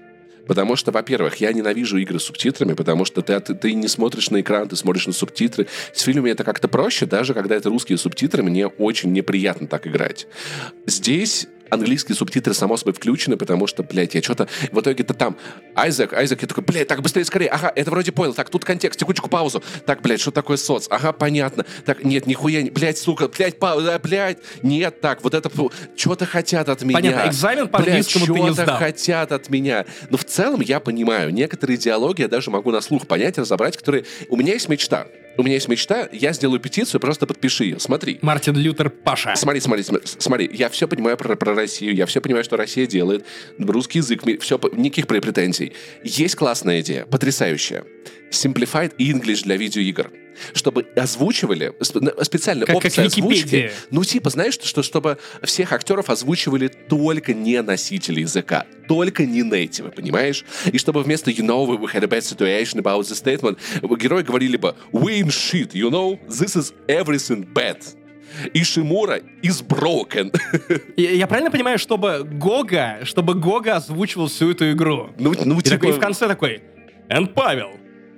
Потому что, во-первых, я ненавижу игры с субтитрами, потому что ты, ты, не смотришь на экран, ты смотришь на субтитры. С фильмами это как-то проще, даже когда это русские субтитры, мне очень неприятно так играть. Здесь английские субтитры, само собой, включены, потому что, блядь, я что-то... В итоге-то там Айзек, Айзек, я такой, блядь, так, быстрее, скорее. Ага, это вроде понял. Так, тут контекст, текучку, паузу. Так, блядь, что такое соц? Ага, понятно. Так, нет, нихуя не... Блядь, сука, блядь, пауза, блядь. Нет, так, вот это... Что-то хотят от меня. Понятно, экзамен по Блядь, английскому ты не сдал. хотят от меня. Но в целом я понимаю, некоторые диалоги я даже могу на слух понять, разобрать, которые... У меня есть мечта. У меня есть мечта, я сделаю петицию, просто подпиши ее. Смотри. Мартин Лютер Паша. Смотри, смотри, смотри, смотри, я все понимаю про, про Россию, я все понимаю, что Россия делает, русский язык, все, никаких пре- претензий. Есть классная идея, потрясающая. Simplified English для видеоигр. Чтобы озвучивали, специально Как- как опция озвучки, Википедия. ну, типа, знаешь, что, что чтобы всех актеров озвучивали только не носители языка, только не нейтивы, понимаешь? И чтобы вместо you know, we had a bad situation about the statement, герои говорили бы we in shit, you know, this is everything bad. Ишимура is broken. Я, я правильно понимаю, чтобы Гога, чтобы Гога озвучивал всю эту игру? ну, ну, И, такой, и в типа, конце такой, and Павел,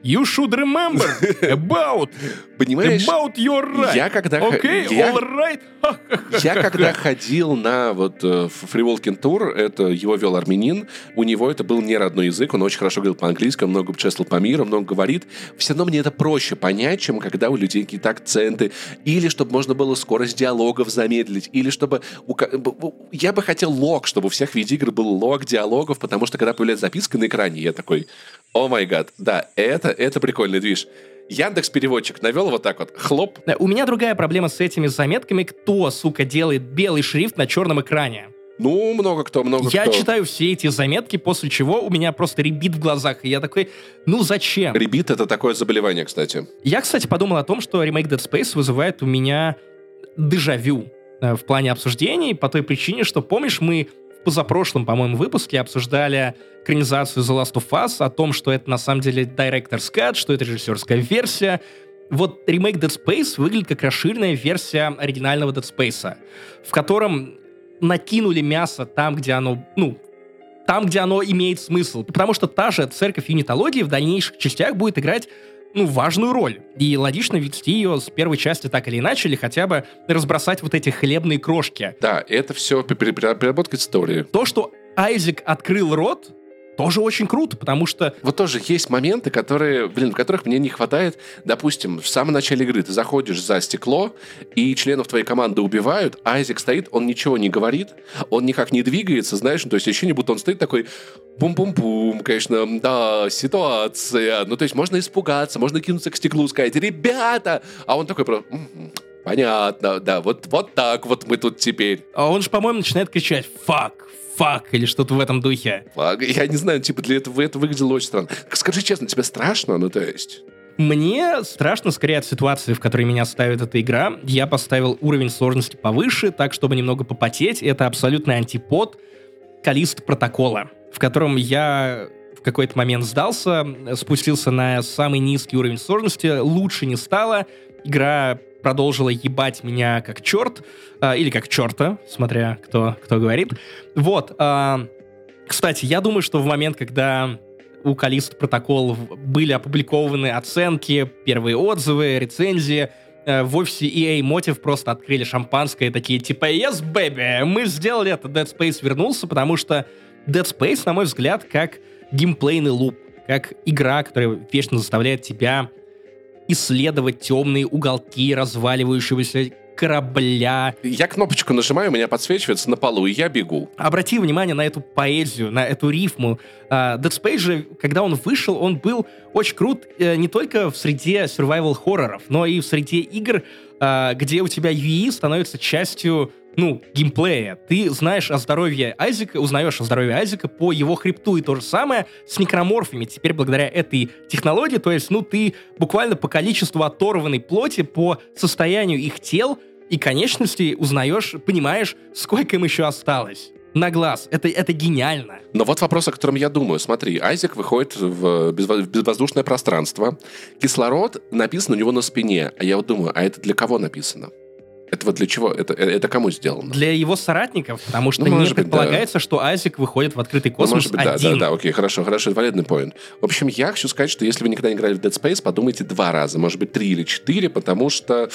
you should remember about, понимаешь, about your right. я когда Окей, я- all right. Я когда ходил на вот э, Walking Tour, это его вел армянин, у него это был не родной язык, он очень хорошо говорил по-английски, он много путешествовал по миру, много говорит. Все равно мне это проще понять, чем когда у людей какие-то акценты, или чтобы можно было скорость диалогов замедлить, или чтобы... у Я бы хотел лог, чтобы у всех видеоигр был лог диалогов, потому что когда появляется записка на экране, я такой, о май гад, да, это, это прикольный движ. Яндекс переводчик навел вот так вот, хлоп. У меня другая проблема с этими заметками. Кто, сука, делает белый шрифт на черном экране? Ну, много кто, много я кто. читаю все эти заметки, после чего у меня просто ребит в глазах. И я такой, ну зачем? Ребит — это такое заболевание, кстати. Я, кстати, подумал о том, что ремейк Dead Space вызывает у меня дежавю э, в плане обсуждений по той причине, что, помнишь, мы позапрошлом, по-моему, выпуске обсуждали экранизацию The Last of Us, о том, что это на самом деле Director's Cut, что это режиссерская версия. Вот ремейк Dead Space выглядит как расширенная версия оригинального Dead Space, в котором накинули мясо там, где оно, ну, там, где оно имеет смысл. Потому что та же церковь юнитологии в дальнейших частях будет играть ну, важную роль. И логично вести ее с первой части так или иначе, или хотя бы разбросать вот эти хлебные крошки. Да, это все переработка истории. То, что Айзек открыл рот, тоже очень круто, потому что... Вот тоже есть моменты, которые, блин, в которых мне не хватает. Допустим, в самом начале игры ты заходишь за стекло, и членов твоей команды убивают, а Айзек стоит, он ничего не говорит, он никак не двигается, знаешь, ну, то есть ощущение, будто он стоит такой, пум-пум-пум, конечно, да, ситуация. Ну, то есть можно испугаться, можно кинуться к стеклу, сказать, ребята! А он такой просто... Понятно, да, вот, вот так вот мы тут теперь. А он же, по-моему, начинает кричать «фак», фак или что-то в этом духе. Я не знаю, типа для этого это выглядело очень странно. Скажи честно, тебе страшно? Ну, то есть... Мне страшно скорее от ситуации, в которой меня ставит эта игра. Я поставил уровень сложности повыше, так, чтобы немного попотеть. Это абсолютный антипод Калист протокола, в котором я в какой-то момент сдался, спустился на самый низкий уровень сложности, лучше не стало. Игра продолжила ебать меня как черт, э, или как черта, смотря кто, кто говорит. Вот. Э, кстати, я думаю, что в момент, когда у Калист Протокол были опубликованы оценки, первые отзывы, рецензии, в офисе EA Motive просто открыли шампанское, такие типа «Yes, baby, мы сделали это, Dead Space вернулся», потому что Dead Space, на мой взгляд, как геймплейный луп, как игра, которая вечно заставляет тебя исследовать темные уголки разваливающегося корабля. Я кнопочку нажимаю, у меня подсвечивается на полу, и я бегу. Обрати внимание на эту поэзию, на эту рифму. Uh, Dead Space же, когда он вышел, он был очень крут uh, не только в среде survival хорроров, но и в среде игр, uh, где у тебя UI становится частью ну, геймплея. Ты знаешь о здоровье Айзека, узнаешь о здоровье Айзека по его хребту, и то же самое с некроморфами. Теперь благодаря этой технологии, то есть, ну, ты буквально по количеству оторванной плоти, по состоянию их тел и конечностей узнаешь, понимаешь, сколько им еще осталось на глаз. Это, это гениально. Но вот вопрос, о котором я думаю. Смотри, Айзек выходит в, в безвоздушное пространство. Кислород написан у него на спине. А я вот думаю, а это для кого написано? Это вот для чего? Это, э, это кому сделано? Для его соратников, потому что ну, не предполагается, да. что Айзек выходит в открытый космос ну, может быть, один. Да, да, да, окей, хорошо, хорошо, это валидный поинт. В общем, я хочу сказать, что если вы никогда не играли в Dead Space, подумайте два раза, может быть, три или четыре, потому что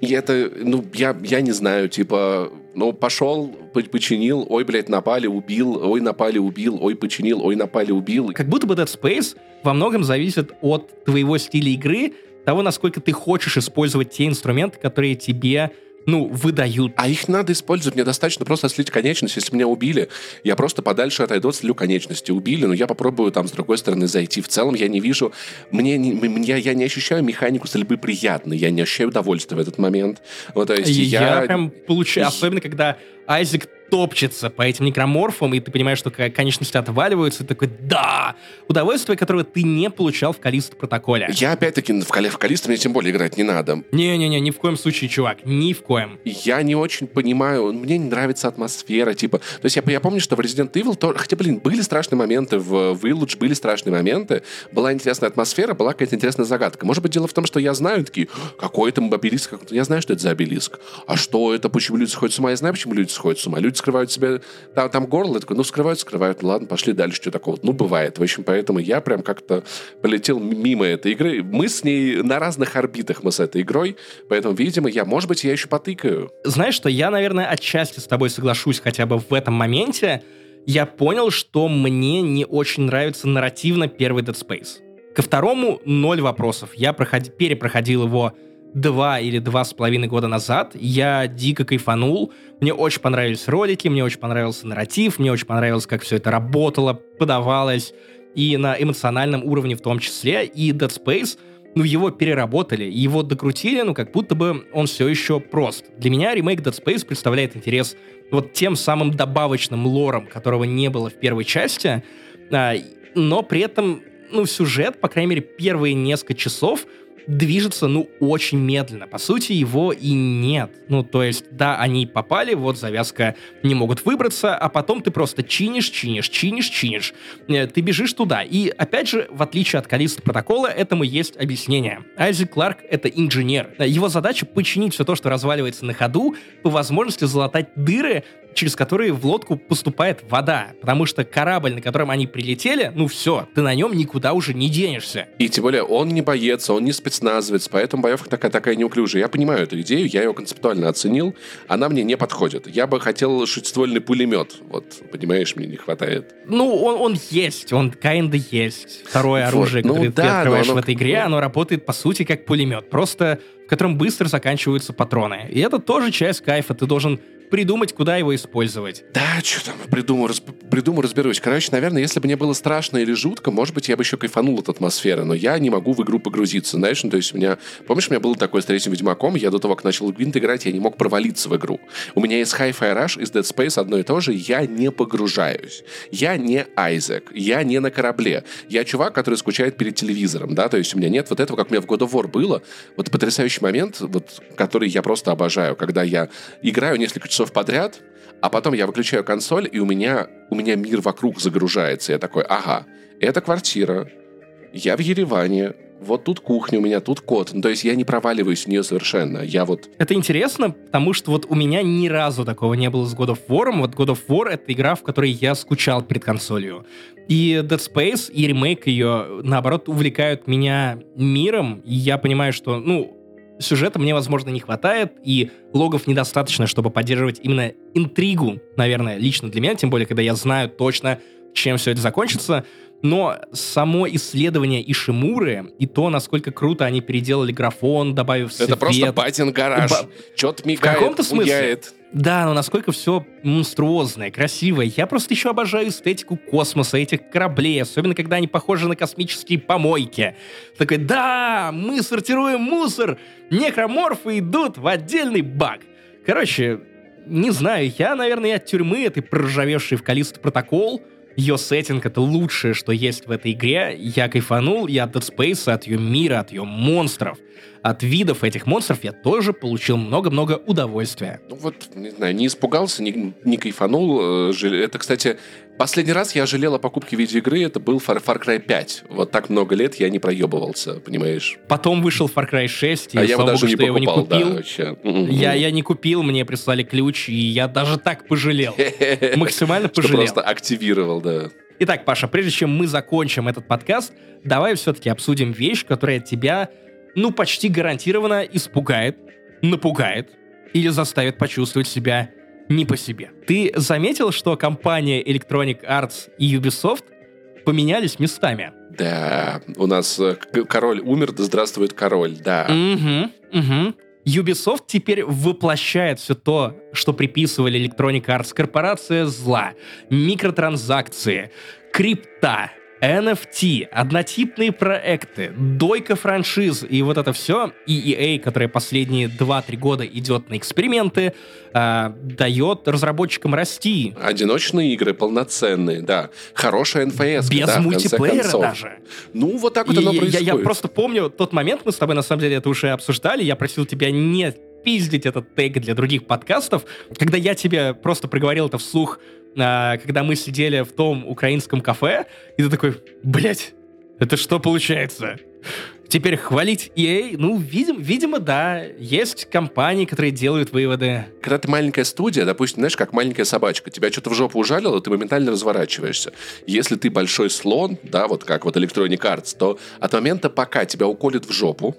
и это, ну, я, я не знаю, типа, ну, пошел, починил, ой, блядь, напали, убил, ой, напали, убил, ой, починил, ой, напали, убил. Как будто бы Dead Space во многом зависит от твоего стиля игры, того, насколько ты хочешь использовать те инструменты, которые тебе ну, выдают. А их надо использовать. Мне достаточно просто слить конечность. Если меня убили, я просто подальше отойду, отслю конечности. Убили, но я попробую там с другой стороны зайти. В целом я не вижу... Мне, не, мне, я не ощущаю механику стрельбы приятной. Я не ощущаю удовольствия в этот момент. Вот, то есть я... Я прям получаю... Особенно, когда Айзек топчется по этим некроморфам, и ты понимаешь, что конечности отваливаются, и такой, да! Удовольствие, которого ты не получал в Калиsto протоколе. Я опять-таки в, Кали, в Калиsto мне тем более играть не надо. Не-не-не, ни в коем случае, чувак, ни в коем. Я не очень понимаю, мне не нравится атмосфера, типа... То есть я, я помню, что в Resident Evil, то, хотя, блин, были страшные моменты, в Village были страшные моменты, была интересная атмосфера, была какая-то интересная загадка. Может быть, дело в том, что я знаю такие, какой это обелиск, я знаю, что это за обелиск. А что это, почему люди сходят с ума? Я знаю, почему люди сходят с ума. Люди скрывают себе там, там горло, такой, ну, скрывают, скрывают, ладно, пошли дальше, что такого. Ну, бывает. В общем, поэтому я прям как-то полетел мимо этой игры. Мы с ней на разных орбитах мы с этой игрой, поэтому, видимо, я, может быть, я еще потыкаю. Знаешь что, я, наверное, отчасти с тобой соглашусь хотя бы в этом моменте. Я понял, что мне не очень нравится нарративно первый Dead Space. Ко второму ноль вопросов. Я проход... перепроходил его два или два с половиной года назад. Я дико кайфанул. Мне очень понравились ролики, мне очень понравился нарратив, мне очень понравилось, как все это работало, подавалось, и на эмоциональном уровне в том числе. И Dead Space ну, его переработали, его докрутили, ну, как будто бы он все еще прост. Для меня ремейк Dead Space представляет интерес вот тем самым добавочным лором, которого не было в первой части, а, но при этом, ну, сюжет, по крайней мере, первые несколько часов — движется, ну, очень медленно. По сути, его и нет. Ну, то есть, да, они попали, вот завязка, не могут выбраться, а потом ты просто чинишь, чинишь, чинишь, чинишь. Э, ты бежишь туда. И, опять же, в отличие от Калиста протокола, этому есть объяснение. Айзек Кларк — это инженер. Его задача — починить все то, что разваливается на ходу, по возможности залатать дыры, через которые в лодку поступает вода. Потому что корабль, на котором они прилетели, ну все, ты на нем никуда уже не денешься. И тем более он не боец, он не спецназовец, поэтому боевка такая, такая неуклюжая. Я понимаю эту идею, я ее концептуально оценил, она мне не подходит. Я бы хотел шестиствольный пулемет, вот, понимаешь, мне не хватает. Ну, он, он есть, он kinda есть. Второе оружие, ну, которое да, ты открываешь оно... в этой игре, оно работает, по сути, как пулемет. Просто в котором быстро заканчиваются патроны. И это тоже часть кайфа. Ты должен придумать, куда его использовать. Да, что там, придумаю, раз, придумаю, разберусь. Короче, наверное, если бы мне было страшно или жутко, может быть, я бы еще кайфанул от атмосферы, но я не могу в игру погрузиться, знаешь, ну, то есть у меня, помнишь, у меня было такое с третьим Ведьмаком, я до того, как начал Гвинт играть, я не мог провалиться в игру. У меня есть Hi-Fi Rush из Dead Space одно и то же, я не погружаюсь. Я не Айзек, я не на корабле. Я чувак, который скучает перед телевизором, да, то есть у меня нет вот этого, как у меня в God of War было, вот потрясающий момент, вот, который я просто обожаю, когда я играю несколько часов часов подряд, а потом я выключаю консоль, и у меня, у меня мир вокруг загружается. Я такой, ага, это квартира, я в Ереване, вот тут кухня у меня, тут кот. Ну, то есть я не проваливаюсь в нее совершенно. Я вот... Это интересно, потому что вот у меня ни разу такого не было с God of War. Вот God of War — это игра, в которой я скучал перед консолью. И Dead Space, и ремейк ее, наоборот, увлекают меня миром. И я понимаю, что, ну, сюжета мне, возможно, не хватает, и логов недостаточно, чтобы поддерживать именно интригу, наверное, лично для меня, тем более, когда я знаю точно, чем все это закончится. Но само исследование Ишимуры и то, насколько круто они переделали графон, добавив свет... Это просто батин гараж. Ба... Чё-то мигает, В каком-то смысле. Да, но насколько все монструозное, красивое. Я просто еще обожаю эстетику космоса, этих кораблей, особенно когда они похожи на космические помойки. Такой, да, мы сортируем мусор, некроморфы идут в отдельный бак. Короче, не знаю, я, наверное, от тюрьмы этой проржавевшей в Калист протокол, ее сеттинг — это лучшее, что есть в этой игре. Я кайфанул, я от Dead Space, от ее мира, от ее монстров от видов этих монстров я тоже получил много-много удовольствия. Ну вот, не знаю, не испугался, не, не кайфанул. Э, это, кстати, последний раз я жалел о покупке видеоигры, это был Far, Far Cry 5. Вот так много лет я не проебывался, понимаешь? Потом вышел Far Cry 6, и а я его даже Богу, не покупал, я его не купил. Да, вообще. Я, я не купил, мне прислали ключ, и я даже так пожалел. Максимально пожалел. Что просто активировал, да. Итак, Паша, прежде чем мы закончим этот подкаст, давай все-таки обсудим вещь, которая тебя ну, почти гарантированно испугает, напугает или заставит почувствовать себя не по себе. Ты заметил, что компания Electronic Arts и Ubisoft поменялись местами? Да, у нас э, король умер, да здравствует король, да. Угу, угу. Ubisoft теперь воплощает все то, что приписывали Electronic Arts. Корпорация зла, микротранзакции, крипта, NFT, однотипные проекты, дойка франшиз и вот это все, и EA, которая последние 2-3 года идет на эксперименты, э, дает разработчикам расти. Одиночные игры полноценные, да. Хорошая NFS. Без да, мультиплеера даже. Ну, вот так вот и оно происходит. Я, я просто помню тот момент, мы с тобой на самом деле это уже обсуждали, я просил тебя не пиздить этот тег для других подкастов, когда я тебе просто проговорил это вслух а, когда мы сидели в том украинском кафе, и ты такой, блядь, это что получается? Теперь хвалить EA, ну, видим, видимо, да. Есть компании, которые делают выводы. Когда ты маленькая студия, допустим, знаешь, как маленькая собачка, тебя что-то в жопу ужалило, ты моментально разворачиваешься. Если ты большой слон, да, вот как вот Electronic Arts, то от момента, пока тебя уколет в жопу,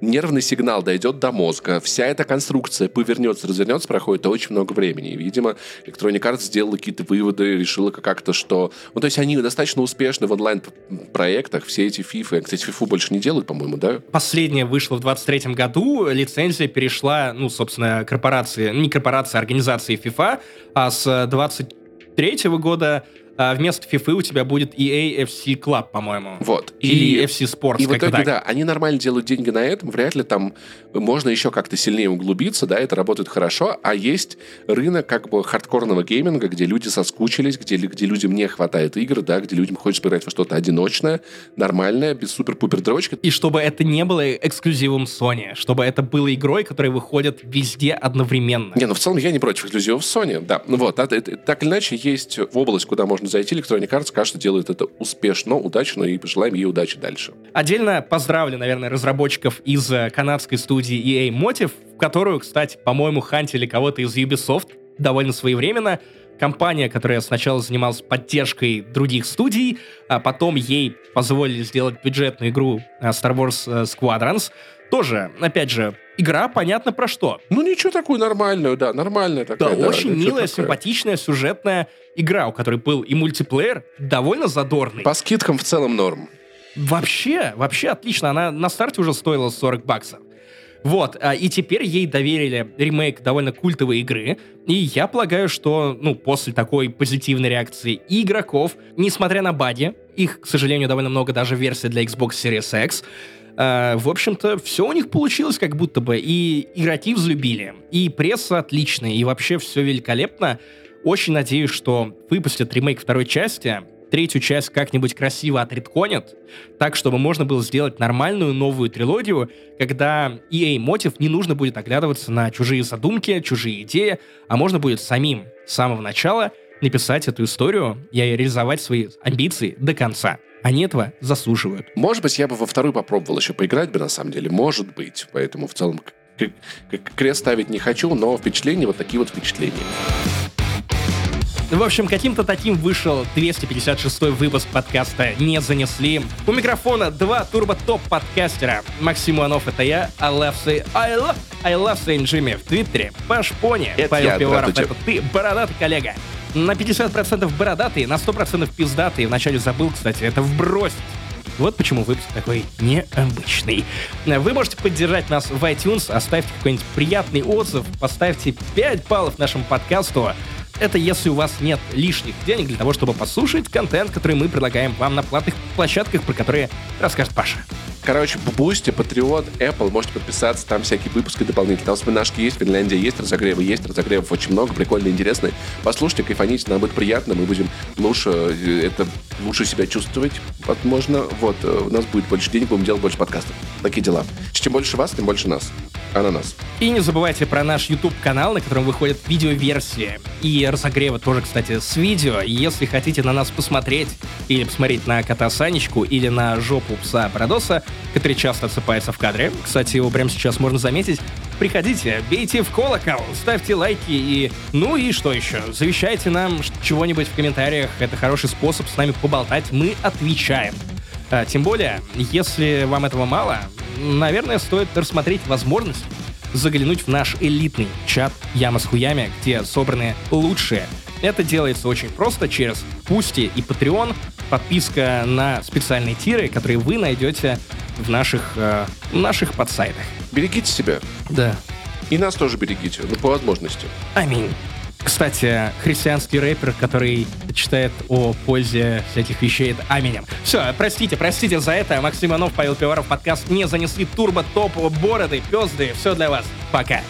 нервный сигнал дойдет до мозга, вся эта конструкция повернется, развернется, проходит очень много времени. И, видимо, Electronic Arts сделала какие-то выводы, решила как-то, что... Ну, то есть они достаточно успешны в онлайн-проектах, все эти FIFA. Кстати, FIFA больше не делают, по-моему, да? Последняя вышла в 23 году, лицензия перешла, ну, собственно, корпорации, не корпорации, а организации FIFA, а с 23 года а вместо FIFA у тебя будет EA FC Club, по-моему. Вот. Или FC Sports, И в итоге, так. да, они нормально делают деньги на этом, вряд ли там можно еще как-то сильнее углубиться, да, это работает хорошо, а есть рынок как бы хардкорного гейминга, где люди соскучились, где, где людям не хватает игр, да, где людям хочется поиграть во что-то одиночное, нормальное, без супер-пупер дрочки. И чтобы это не было эксклюзивом Sony, чтобы это было игрой, которая выходит везде одновременно. Не, ну в целом я не против эксклюзивов Sony, да. Ну вот, это- это- так или иначе, есть область, куда можно зайти. Electronic Arts, кажется, делает это успешно, удачно, и пожелаем ей удачи дальше. Отдельно поздравлю, наверное, разработчиков из э, канадской студии EA Motive, в которую, кстати, по-моему, хантили кого-то из Ubisoft довольно своевременно. Компания, которая сначала занималась поддержкой других студий, а потом ей позволили сделать бюджетную игру э, Star Wars э, Squadrons. Тоже, опять же, игра понятно про что. Ну ничего такую нормальную, да, нормальная Да, такая. очень милая, такое. симпатичная, сюжетная игра, у которой был и мультиплеер, довольно задорный. По скидкам в целом норм. Вообще, вообще отлично. Она на старте уже стоила 40 баксов. Вот, а, и теперь ей доверили ремейк довольно культовой игры, и я полагаю, что, ну, после такой позитивной реакции игроков, несмотря на баги, их, к сожалению, довольно много даже в версии для Xbox Series X, а, в общем-то, все у них получилось как будто бы, и игроки взлюбили, и пресса отличная, и вообще все великолепно. Очень надеюсь, что выпустят ремейк второй части, третью часть как-нибудь красиво отредконят, так, чтобы можно было сделать нормальную новую трилогию, когда EA Motive не нужно будет оглядываться на чужие задумки, чужие идеи, а можно будет самим с самого начала написать эту историю и реализовать свои амбиции до конца. Они этого заслуживают. Может быть, я бы во вторую попробовал еще поиграть бы, на самом деле. Может быть. Поэтому в целом крест ставить не хочу, но впечатления вот такие вот впечатления. В общем, каким-то таким вышел 256 выпуск подкаста «Не занесли». У микрофона два турбо-топ-подкастера. Максим Иванов — это я, I love, say, I love, I love saying Jimmy в Твиттере, Паш Пони, Это Павел я, здравствуйте. это ты, бородатый коллега. На 50% бородатый, на 100% пиздатый. Вначале забыл, кстати, это вбросить. Вот почему выпуск такой необычный. Вы можете поддержать нас в iTunes, оставьте какой-нибудь приятный отзыв, поставьте 5 баллов нашему подкасту. Это если у вас нет лишних денег для того, чтобы послушать контент, который мы предлагаем вам на платных площадках, про которые расскажет Паша. Короче, Boosty, Patreon, Apple, можете подписаться, там всякие выпуски дополнительные. Там вспоминашки есть, Финляндия есть, разогревы есть, разогревов очень много, прикольно, интересно. Послушайте, кайфаните, нам будет приятно, мы будем лучше, э, это, лучше себя чувствовать, возможно. Вот, э, у нас будет больше денег, будем делать больше подкастов. Такие дела. Чем больше вас, тем больше нас. А на нас. И не забывайте про наш YouTube-канал, на котором выходят видеоверсии и разогревы тоже, кстати, с видео. Если хотите на нас посмотреть, или посмотреть на кота Санечку, или на жопу пса Парадоса, который часто отсыпается в кадре, кстати, его прямо сейчас можно заметить, приходите, бейте в колокол, ставьте лайки и... Ну и что еще? Завещайте нам чего-нибудь в комментариях, это хороший способ с нами поболтать, мы отвечаем. А, Тем более, если вам этого мало, наверное, стоит рассмотреть возможность заглянуть в наш элитный чат «Яма с хуями», где собраны лучшие. Это делается очень просто через Пусти и Patreon, подписка на специальные тиры, которые вы найдете в наших, э, наших подсайтах. Берегите себя. Да. И нас тоже берегите, ну, по возможности. Аминь. Кстати, христианский рэпер, который читает о пользе всяких вещей, это Аминем. Все, простите, простите за это. Максим Иванов, Павел Пиваров, подкаст «Не занесли турбо, топ, бороды, пезды». Все для вас. Пока.